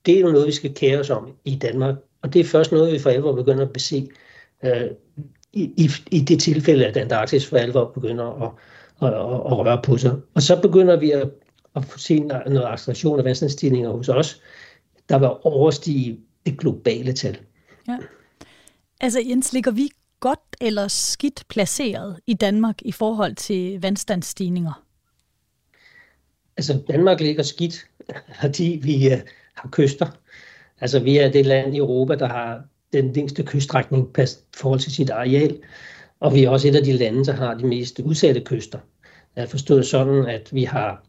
det er jo noget, vi skal kære os om i Danmark. Og det er først noget, vi for alvor begynder at bese øh, i, i, i det tilfælde, at Antarktis for alvor begynder at, at, at, at røre på sig. Og så begynder vi at, at se noget acceleration af vandstandsstigninger hos os, der vil overstige det globale tal. Ja. Altså Jens, ligger vi godt eller skidt placeret i Danmark i forhold til vandstandsstigninger? Altså Danmark ligger skidt, fordi vi øh, har kyster. Altså vi er det land i Europa, der har den længste kyststrækning i forhold til sit areal. Og vi er også et af de lande, der har de mest udsatte kyster. Jeg har forstået sådan, at vi har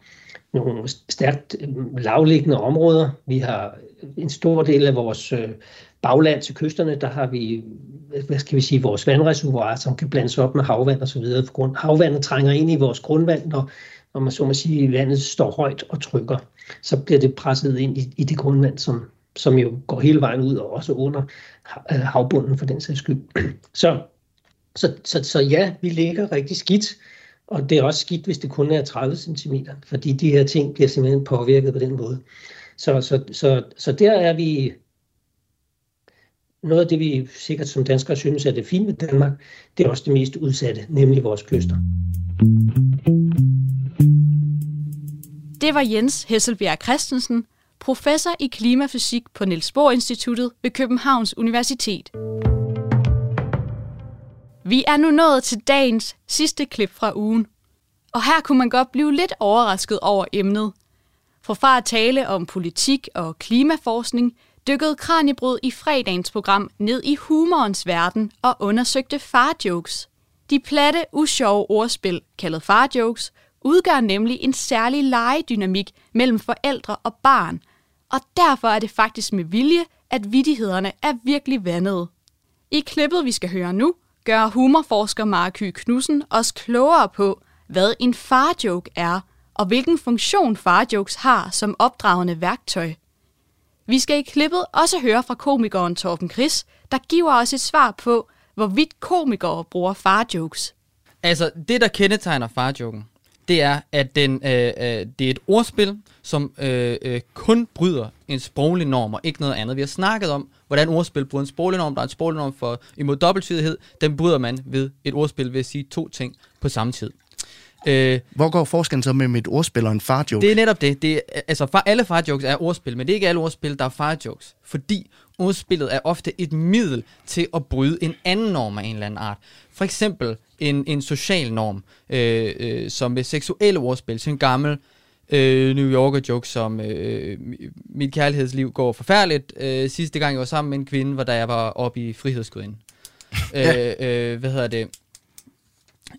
nogle stærkt øh, lavliggende områder. Vi har en stor del af vores øh, bagland til kysterne, der har vi, hvad skal vi sige, vores vandreservoirer, som kan blandes op med havvand og så videre. For grund, havvandet trænger ind i vores grundvand, når, når man så må sige, vandet står højt og trykker. Så bliver det presset ind i, i det grundvand, som, som jo går hele vejen ud og også under øh, havbunden for den sags skyld. Så, så, så, så ja, vi ligger rigtig skidt, og det er også skidt, hvis det kun er 30 cm, fordi de her ting bliver simpelthen påvirket på den måde. Så, så, så, så der er vi noget af det, vi sikkert som danskere synes er det fine ved Danmark, det er også det mest udsatte, nemlig vores kyster. Det var Jens Hesselbjerg Christensen, professor i klimafysik på Niels Bohr Instituttet ved Københavns Universitet. Vi er nu nået til dagens sidste klip fra ugen. Og her kunne man godt blive lidt overrasket over emnet. For fra at tale om politik og klimaforskning, dykkede Kranjebrud i fredagens program ned i humorens verden og undersøgte farjokes. De platte, usjove ordspil, kaldet farjokes, udgør nemlig en særlig legedynamik mellem forældre og barn, og derfor er det faktisk med vilje, at vidighederne er virkelig vandede. I klippet, vi skal høre nu, gør humorforsker Marky Knudsen os klogere på, hvad en farjoke er, og hvilken funktion farjokes har som opdragende værktøj. Vi skal i klippet også høre fra komikeren Torben Chris, der giver os et svar på, hvorvidt komikere bruger farjokes. Altså, det der kendetegner farjoken, det er, at den, øh, øh, det er et ordspil, som øh, øh, kun bryder en sproglig norm og ikke noget andet. Vi har snakket om, hvordan ordspil bryder en sproglig norm. Der er en sproglig norm for imod dobbelttydighed. Den bryder man ved et ordspil ved at sige to ting på samme tid. Øh, Hvor går forskellen så med et ordspil og en farjoke? Det er netop det. det er, altså, far, alle farjokes er ordspil, men det er ikke alle ordspil, der er farjokes. Fordi ordspillet er ofte et middel til at bryde en anden norm af en eller anden art. For eksempel en, en social norm, øh, øh, som med seksuelle ordspil, så en gammel øh, New Yorker joke som øh, mit kærlighedsliv går forfærdeligt. Øh, sidste gang jeg var sammen med en kvinde, var da jeg var oppe i frihedsgudinde. ja. øh, øh, hvad hedder det?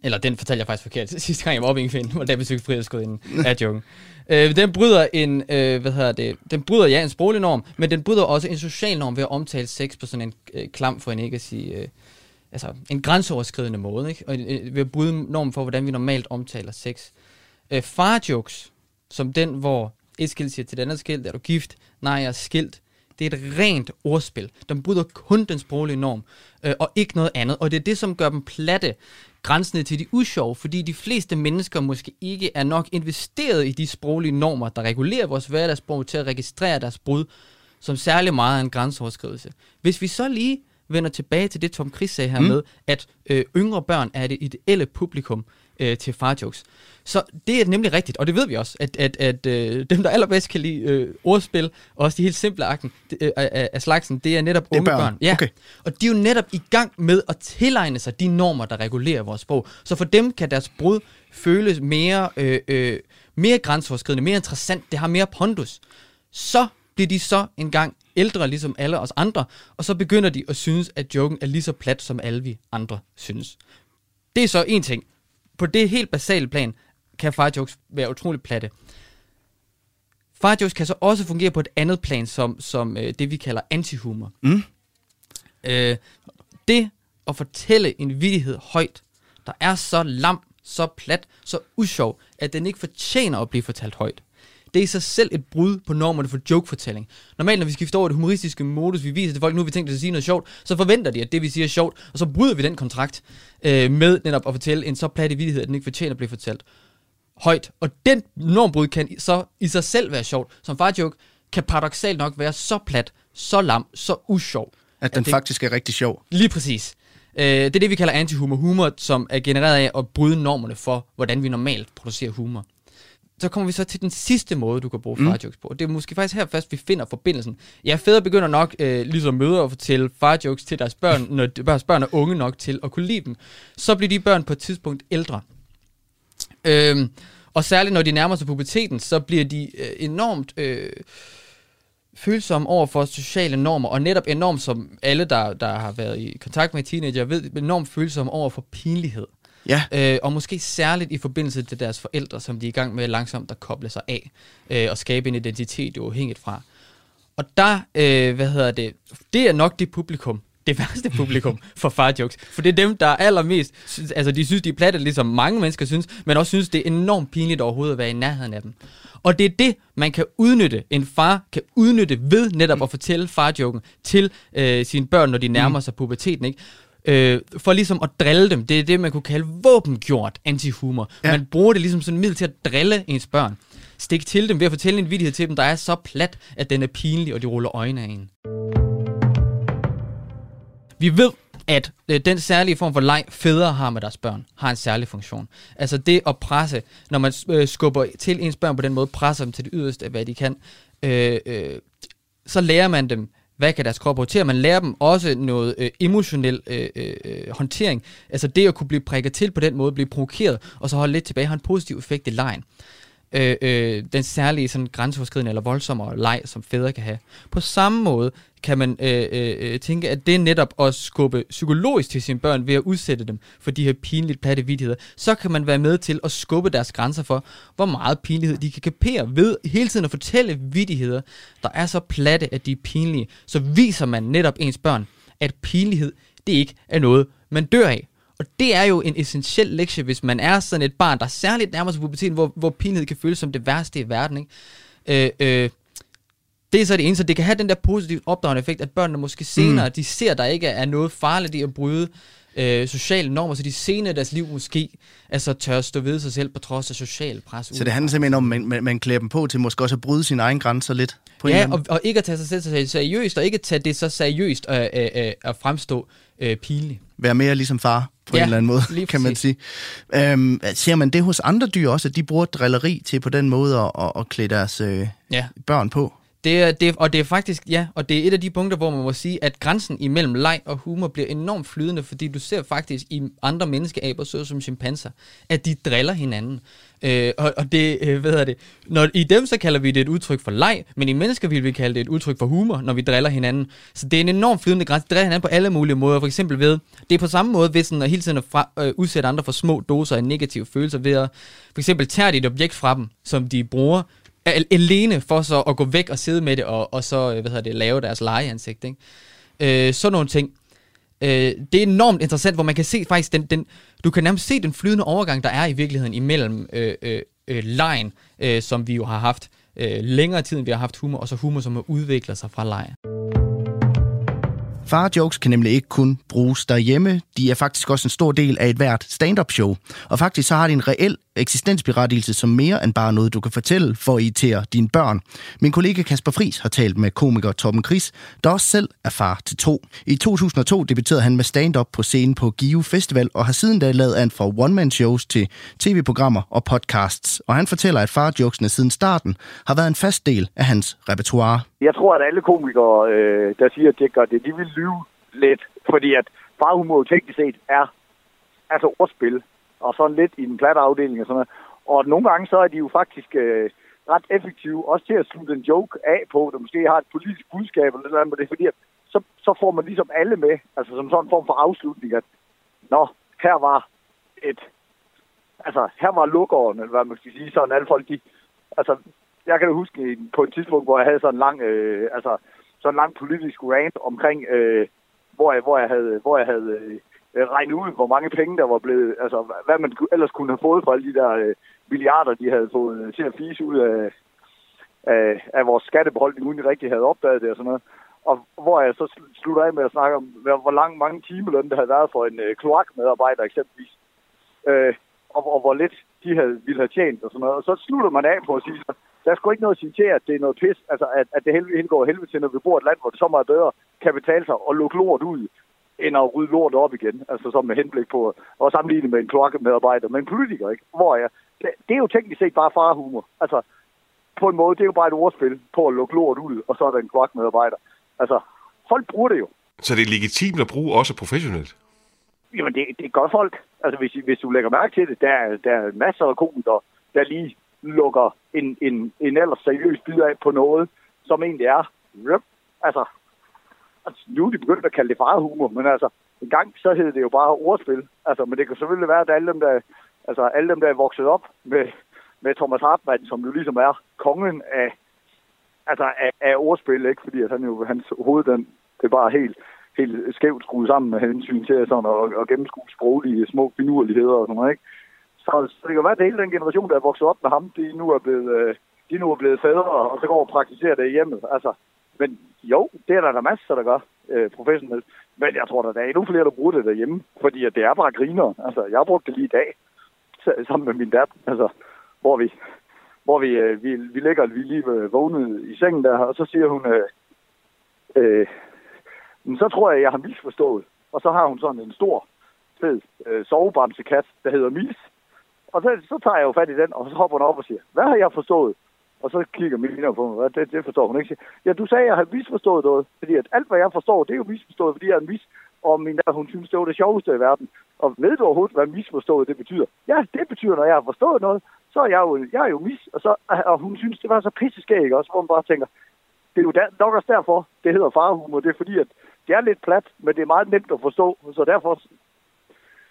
Eller den fortalte jeg faktisk forkert. Sidste gang jeg var oppe i en kvinde, hvor der jeg besøgte frihedsgudinde af joken. Øh, den bryder en, øh, hvad hedder det, den bryder ja en sproglig norm, men den bryder også en social norm ved at omtale sex på sådan en øh, klam, for en ikke at sige, øh, altså en grænseoverskridende måde, ikke? Og øh, ved at bryde normen for, hvordan vi normalt omtaler sex. Øh, farjokes, som den, hvor et skilt siger til den andet skilt, er du gift? Nej, jeg er skilt. Det er et rent ordspil. Den bryder kun den sproglige norm, øh, og ikke noget andet. Og det er det, som gør dem platte, grænsende til de usjove, fordi de fleste mennesker måske ikke er nok investeret i de sproglige normer, der regulerer vores hverdagssprog til at registrere deres brud, som særlig meget er en grænseoverskridelse. Hvis vi så lige vender tilbage til det, Tom Chris sagde her mm. med, at øh, yngre børn er det ideelle publikum øh, til farjokes. Så det er nemlig rigtigt, og det ved vi også, at, at, at øh, dem, der allerbedst kan lide øh, ordspil, og også de helt simple akten øh, af, af slagsen, det er netop det er unge børn. børn. Ja. Okay. Og de er jo netop i gang med at tilegne sig de normer, der regulerer vores sprog. Så for dem kan deres brud føles mere, øh, øh, mere grænseoverskridende, mere interessant, det har mere pondus. Så bliver de så engang ældre, ligesom alle os andre, og så begynder de at synes, at joken er lige så plat, som alle vi andre synes. Det er så en ting. På det helt basale plan kan farjokes være utroligt platte. Farjokes kan så også fungere på et andet plan, som, som øh, det vi kalder antihumor. Mm. Øh, det at fortælle en vidighed højt, der er så lam, så plat, så usjov, at den ikke fortjener at blive fortalt højt det er i sig selv et brud på normerne for jokefortælling. Normalt, når vi skifter over det humoristiske modus, vi viser til folk, nu har vi tænkt os at sige noget sjovt, så forventer de, at det vi siger er sjovt, og så bryder vi den kontrakt øh, med netop at fortælle en så plat vidighed, at den ikke fortjener at blive fortalt højt. Og den normbrud kan så i sig selv være sjovt. Som farjoke kan paradoxalt nok være så plat, så lam, så usjov. At den at det, faktisk er rigtig sjov. Lige præcis. Øh, det er det, vi kalder antihumor. Humor, som er genereret af at bryde normerne for, hvordan vi normalt producerer humor så kommer vi så til den sidste måde, du kan bruge mm. farjokes på. Det er måske faktisk her først, vi finder forbindelsen. Ja, fædre begynder nok, øh, ligesom møder, at fortælle farjokes til deres børn, når deres børn er unge nok til at kunne lide dem. Så bliver de børn på et tidspunkt ældre. Øhm, og særligt når de nærmer sig puberteten, så bliver de øh, enormt øh, følsomme over for sociale normer, og netop enormt som alle, der, der har været i kontakt med teenager, ved, enormt følsomme over for pinlighed. Ja. Øh, og måske særligt i forbindelse til deres forældre, som de er i gang med langsomt at koble sig af øh, og skabe en identitet uafhængigt fra. Og der, øh, hvad hedder det, det er nok det publikum, det værste publikum for farjokes. For det er dem, der er allermest, altså de synes, de er platte, ligesom mange mennesker synes, men også synes, det er enormt pinligt overhovedet at være i nærheden af dem. Og det er det, man kan udnytte, en far kan udnytte ved netop at fortælle farjoken til øh, sine børn, når de nærmer mm. sig puberteten. Ikke? Øh, for ligesom at drille dem. Det er det, man kunne kalde våbengjort antihumor. Ja. Man bruger det ligesom sådan en middel til at drille ens børn. Stik til dem ved at fortælle en vidighed til dem, der er så plat, at den er pinlig, og de ruller øjne af en. Vi ved, at øh, den særlige form for leg, fædre har med deres børn, har en særlig funktion. Altså det at presse, når man øh, skubber til ens børn på den måde, presser dem til det yderste, hvad de kan, øh, øh, så lærer man dem, hvad kan deres krop håndtere. Man lærer dem også noget øh, emotionel øh, øh, håndtering. Altså det at kunne blive prikket til på den måde, blive provokeret, og så holde lidt tilbage, har en positiv effekt i lejen øh, øh, den særlige sådan, grænseoverskridende eller voldsommere leg, som fædre kan have. På samme måde kan man øh, øh, øh, tænke, at det er netop at skubbe psykologisk til sine børn ved at udsætte dem for de her pinligt platte vidtigheder. Så kan man være med til at skubbe deres grænser for, hvor meget pinlighed de kan kapere ved hele tiden at fortælle vidtigheder, der er så platte, at de er pinlige. Så viser man netop ens børn, at pinlighed, det ikke er noget, man dør af. Og det er jo en essentiel lektie, hvis man er sådan et barn, der særligt nærmer sig puberteten, hvor, hvor pinlighed kan føles som det værste i verden. Ikke? Øh, øh, det er så det eneste. Det kan have den der positive opdragende effekt, at børnene måske senere, mm. de ser, at der ikke er noget farligt i at bryde øh, sociale normer, så de senere i deres liv måske altså tør stå ved sig selv på trods af social pres. Så det handler simpelthen om, at man, man, man klæder dem på til måske også at bryde sine egne grænser lidt? På ja, og, og ikke at tage sig selv så seriøst, og ikke at tage det så seriøst øh, øh, øh, at fremstå øh, pinligt. Være mere ligesom far på ja, en eller anden måde, kan man sige. Øhm, ser man det hos andre dyr også, at de bruger drilleri til på den måde at, at, at klæde deres øh, ja. børn på? Det er, det, og det er faktisk, ja, og det er et af de punkter, hvor man må sige, at grænsen imellem leg og humor bliver enormt flydende, fordi du ser faktisk i andre menneskeaber, såsom chimpanser, at de driller hinanden. Øh, og, og det, øh, hvad hedder det, når, i dem så kalder vi det et udtryk for leg, men i mennesker vil vi kalde det et udtryk for humor, når vi driller hinanden. Så det er en enormt flydende grænse. Driller hinanden på alle mulige måder. For eksempel ved, det er på samme måde ved sådan at hele tiden at fra, øh, udsætte andre for små doser af negative følelser ved at for eksempel tage et objekt fra dem, som de bruger, alene for så at gå væk og sidde med det, og, og så øh, hvad hedder det, lave deres legeansigt. Ikke? Øh, sådan nogle ting. Øh, det er enormt interessant, hvor man kan se faktisk, den, den, du kan nærmest se den flydende overgang, der er i virkeligheden imellem øh, øh, øh, lejen, øh, som vi jo har haft øh, længere tid, end vi har haft humor, og så humor, som udvikler sig fra lejen. Far-jokes kan nemlig ikke kun bruges derhjemme. De er faktisk også en stor del af et hvert stand-up show. Og faktisk så har de en reel eksistensberettigelse som mere end bare noget, du kan fortælle for at irritere dine børn. Min kollega Kasper Fris har talt med komiker Torben Chris, der også selv er far til to. I 2002 debuterede han med stand-up på scenen på Give Festival, og har siden da lavet an fra one-man-shows til tv-programmer og podcasts. Og han fortæller, at farjokesene siden starten har været en fast del af hans repertoire. Jeg tror, at alle komikere, øh, der siger, at det gør det, de vil lyve lidt, fordi at farhumor teknisk set er altså ordspil og sådan lidt i den platte afdeling og sådan noget. Og nogle gange så er de jo faktisk øh, ret effektive, også til at slutte en joke af på, der måske har et politisk budskab eller noget andet, det er fordi, at så, så får man ligesom alle med, altså som sådan en form for afslutning, at nå, her var et, altså her var lukkeren, eller hvad man skal sige, sådan alle folk, de, altså jeg kan da huske på et tidspunkt, hvor jeg havde sådan en lang, øh, altså sådan en lang politisk rant omkring, øh, hvor jeg, hvor jeg havde, hvor jeg havde øh, øh, regne ud, hvor mange penge der var blevet, altså hvad man ellers kunne have fået for alle de der øh, milliarder, de havde fået øh, til at fise ud af, af, af vores skattebeholdning, uden de rigtig havde opdaget det og sådan noget. Og hvor jeg så slutter af med at snakke om, hvor lang, mange timeløn der havde været for en øh, kloakmedarbejder eksempelvis. Øh, og, og hvor lidt de havde, ville have tjent og sådan noget. Og så slutter man af på at sige, der er sgu ikke noget at sige til, at det er noget pis, altså at, at det helvede går helvede til, når vi bor et land, hvor det så meget bedre kan betale sig og lukke lort ud, end at rydde lort op igen. Altså som med henblik på at sammenligne med en kloakkemedarbejder, men en politiker, ikke? Hvor jeg, det, det er jo teknisk set bare farhumor. Altså, på en måde, det er jo bare et ordspil på at lukke lort ud, og så er der en kloakmedarbejder. Altså, folk bruger det jo. Så det er legitimt at bruge også professionelt? Jamen, det, det gør folk. Altså, hvis, hvis du lægger mærke til det, der, er, der er masser af komikere, der lige lukker en, en, en ellers seriøs bid af på noget, som egentlig er, altså, Altså, nu er de begyndt at kalde det farehumor, men altså, en gang så hed det jo bare ordspil. Altså, men det kan selvfølgelig være, at alle dem, der, altså, alle dem, der er vokset op med, med Thomas Hartmann, som jo ligesom er kongen af, altså, af, af ordspil, ikke? Fordi at han jo, hans hoved, den, det er bare helt, helt skævt skruet sammen med hensyn til sådan at, at gennemskue sproglige små finurligheder og sådan noget, ikke? Så, så det kan være, at hele den generation, der er vokset op med ham, de nu er blevet, øh, de nu er blevet fædre, og så går og praktiserer det i hjemmet. Altså, men jo, det er der, der masser, der gør øh, professionelt. Men jeg tror, der er endnu flere, der bruger det derhjemme, fordi at det er bare griner. Altså, jeg har brugt det lige i dag, sammen med min datter, altså, hvor vi, hvor vi, øh, vi, vi ligger vi lige øh, vågnet i sengen der, og så siger hun, øh, øh, så tror jeg, jeg har misforstået. og så har hun sådan en stor, fed øh, sovebamsekat, der hedder Mis. Og så, så tager jeg jo fat i den, og så hopper hun op og siger, hvad har jeg forstået? Og så kigger Mina på mig, det, det forstår hun ikke. Ja, du sagde, at jeg har misforstået noget, fordi at alt, hvad jeg forstår, det er jo misforstået, fordi jeg er mis, og min der, hun synes, det var det sjoveste i verden. Og ved du overhovedet, hvad misforstået det betyder? Ja, det betyder, når jeg har forstået noget, så er jeg jo, jeg er jo mis, og, så, og hun synes, det var så pisseskæg også, hvor man bare tænker, det er jo der, nok også derfor, det hedder farhumor. Det er fordi, at det er lidt plat, men det er meget nemt at forstå, så derfor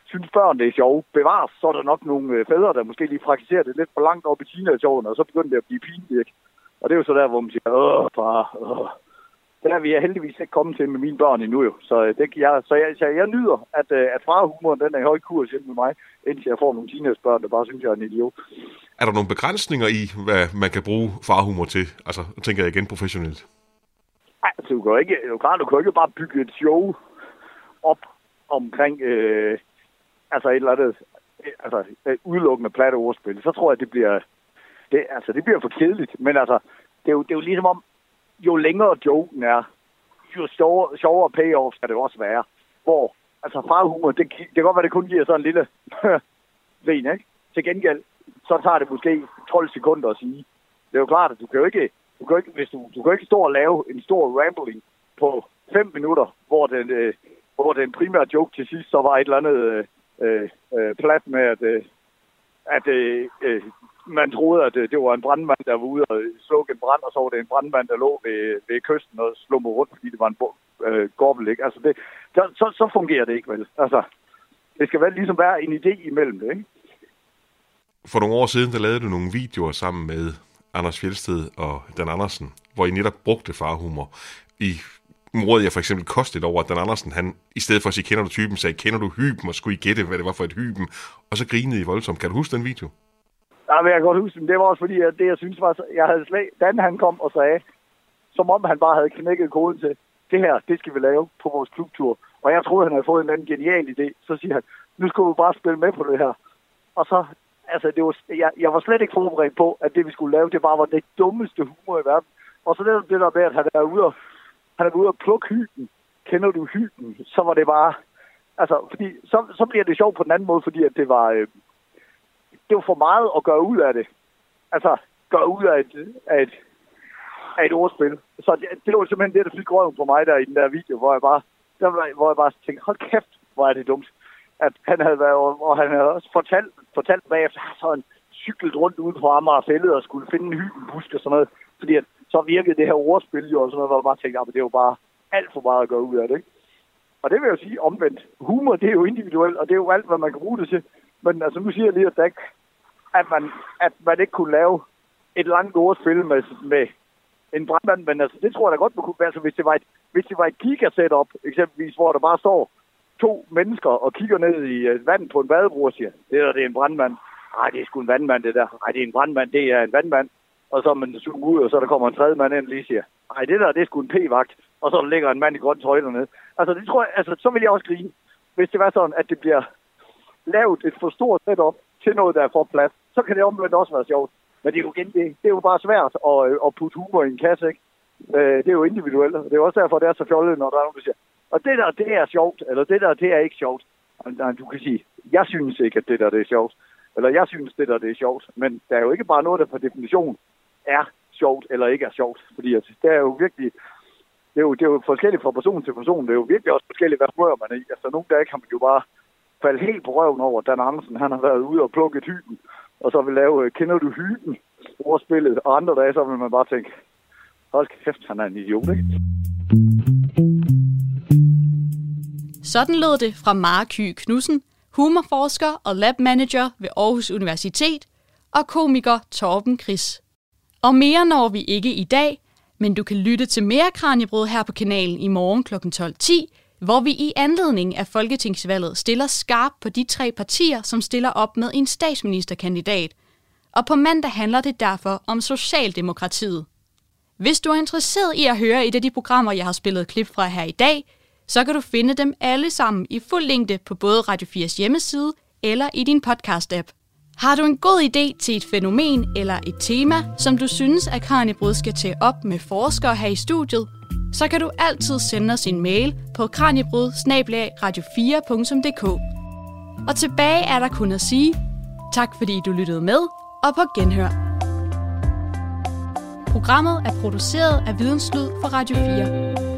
synes børn, det er sjovt. Bevares, så er der nok nogle øh, fædre, der måske lige praktiserer det lidt for langt op i teenageårene, og så begynder det at blive pinligt. Og det er jo så der, hvor man siger, åh, far, åh. Det er vi heldigvis ikke kommet til med mine børn endnu jo. Så, øh, det, jeg, så, jeg, så jeg nyder, at, øh, at farhumoren den er i høj kurs hjemme med mig, indtil jeg får nogle teenagebørn, der bare synes, jeg er en idiot. Er der nogle begrænsninger i, hvad man kan bruge farhumor til? Altså, tænker jeg igen professionelt. Nej, altså, du kan ikke, du kan, du kan ikke bare bygge et show op omkring øh, altså et eller andet øh, altså, øh, udelukkende platte ordspil. Så tror jeg, det bliver, det, altså, det bliver for kedeligt. Men altså, det er, jo, det er jo ligesom om, jo længere joken er, jo sjovere, sjovere payoff skal det også være. Hvor, altså farhumor, det, det kan godt være, det kun giver sådan en lille ven, ikke? Til gengæld, så tager det måske 12 sekunder at sige. Det er jo klart, at du kan jo ikke, du kan ikke, hvis du, du kan ikke stå og lave en stor rambling på 5 minutter, hvor den, øh, hvor den primære joke til sidst så var et eller andet øh, øh, øh plat med, at, øh, at øh, øh, man troede, at øh, det var en brandmand, der var ude og slukke en brand, og så var det en brandmand, der lå ved, ved kysten og slummede rundt, fordi det var en øh, gobbel, ikke? Altså, det, så, så, så fungerer det ikke, vel? Altså, det skal vel ligesom være en idé imellem det, ikke? For nogle år siden, der lavede du nogle videoer sammen med Anders Fjeldsted og Dan Andersen, hvor I netop brugte farhumor. I morede jeg for eksempel kostet over, at Dan Andersen, han, i stedet for at sige, kender du typen, sagde, kender du hyben, og skulle I gætte, hvad det var for et hyben, og så grinede I voldsomt. Kan du huske den video? Ja, men jeg kan godt huske den. Det var også fordi, at det, jeg synes var, jeg havde slag, Dan han kom og sagde, som om han bare havde knækket koden til, det her, det skal vi lave på vores klubtur. Og jeg troede, han havde fået en anden genial idé. Så siger han, nu skal vi bare spille med på det her. Og så, altså, det var, jeg, jeg var slet ikke forberedt på, at det, vi skulle lave, det bare var det dummeste humor i verden. Og så det, det der med, at han er ude og, han er ude og plukke hyben. Kender du hyben? Så var det bare... Altså, fordi så, så bliver det sjovt på den anden måde, fordi at det var... Øh, det var for meget at gøre ud af det. Altså, gøre ud af et, af et, af et ordspil. Så det, det var simpelthen det, der fik røven på mig der i den der video, hvor jeg bare, der, hvor jeg bare tænkte, hold kæft, hvor er det dumt. At han havde været, og han havde også fortalt, fortalt bagefter, så han cyklet rundt ude på Amager Fællet og skulle finde en hybenbusk og sådan noget. Fordi at, så virkede det her ordspil jo, og sådan noget, hvor jeg bare tænkte, ah, at det var bare alt for meget at gøre ud af det. Ikke? Og det vil jeg jo sige omvendt. Humor, det er jo individuelt, og det er jo alt, hvad man kan bruge det til. Men altså, nu siger jeg lige, at, der, at, man, at man ikke kunne lave et langt ordspil med, med en brandmand, men altså, det tror jeg da godt, man kunne være, altså, hvis det var et, hvis det var et giga-setup, eksempelvis, hvor der bare står to mennesker og kigger ned i øh, uh, vand på en badebro og siger, det der, det er en brandmand. Nej, det er sgu en vandmand, det der. Nej, det er en brandmand, det er en vandmand. Og så man suger ud, og så der kommer en tredje mand ind og lige siger, nej, det der, det er sgu en p-vagt. Og så ligger en mand i grønt tøj dernede. Altså, det tror jeg, altså, så vil jeg også grine, hvis det var sådan, at det bliver lavet et for stort setup til noget, der er for plads. Så kan det omvendt også være sjovt. Men det er jo, igen, det, det er jo bare svært at, øh, at putte humor i en kasse, ikke? Øh, det er jo individuelt, det er også derfor, det er så fjollet, når der er nogen, der siger, og det der, det er sjovt, eller det der, det er ikke sjovt. Du kan sige, jeg synes ikke, at det der, det er sjovt. Eller jeg synes, det der, det er sjovt. Men der er jo ikke bare noget, der per definition er sjovt eller ikke er sjovt. Fordi at det er jo virkelig, det er jo, det er jo forskelligt fra person til person. Det er jo virkelig også forskelligt, hvad humør man er i. Altså nogle dage kan man jo bare falde helt på røven over, Dan Andersen, han har været ude og plukket hyben, og så vil lave, øh, kender du hyben, ordspillet, og andre dage, så vil man bare tænke, hold kæft, han er en idiot, ikke? Sådan lød det fra Marky Knudsen, humorforsker og labmanager ved Aarhus Universitet, og komiker Torben Chris. Og mere når vi ikke i dag, men du kan lytte til mere Kranjebrød her på kanalen i morgen kl. 12.10, hvor vi i anledning af Folketingsvalget stiller skarp på de tre partier, som stiller op med en statsministerkandidat. Og på mandag handler det derfor om Socialdemokratiet. Hvis du er interesseret i at høre et af de programmer, jeg har spillet klip fra her i dag, så kan du finde dem alle sammen i fuld længde på både Radio 4's hjemmeside eller i din podcast-app. Har du en god idé til et fænomen eller et tema, som du synes, at Kranjebrud skal tage op med forskere her i studiet, så kan du altid sende os en mail på kranjebrud radio4.dk. Og tilbage er der kun at sige, tak fordi du lyttede med, og på genhør. Programmet er produceret af Videnslyd for Radio 4.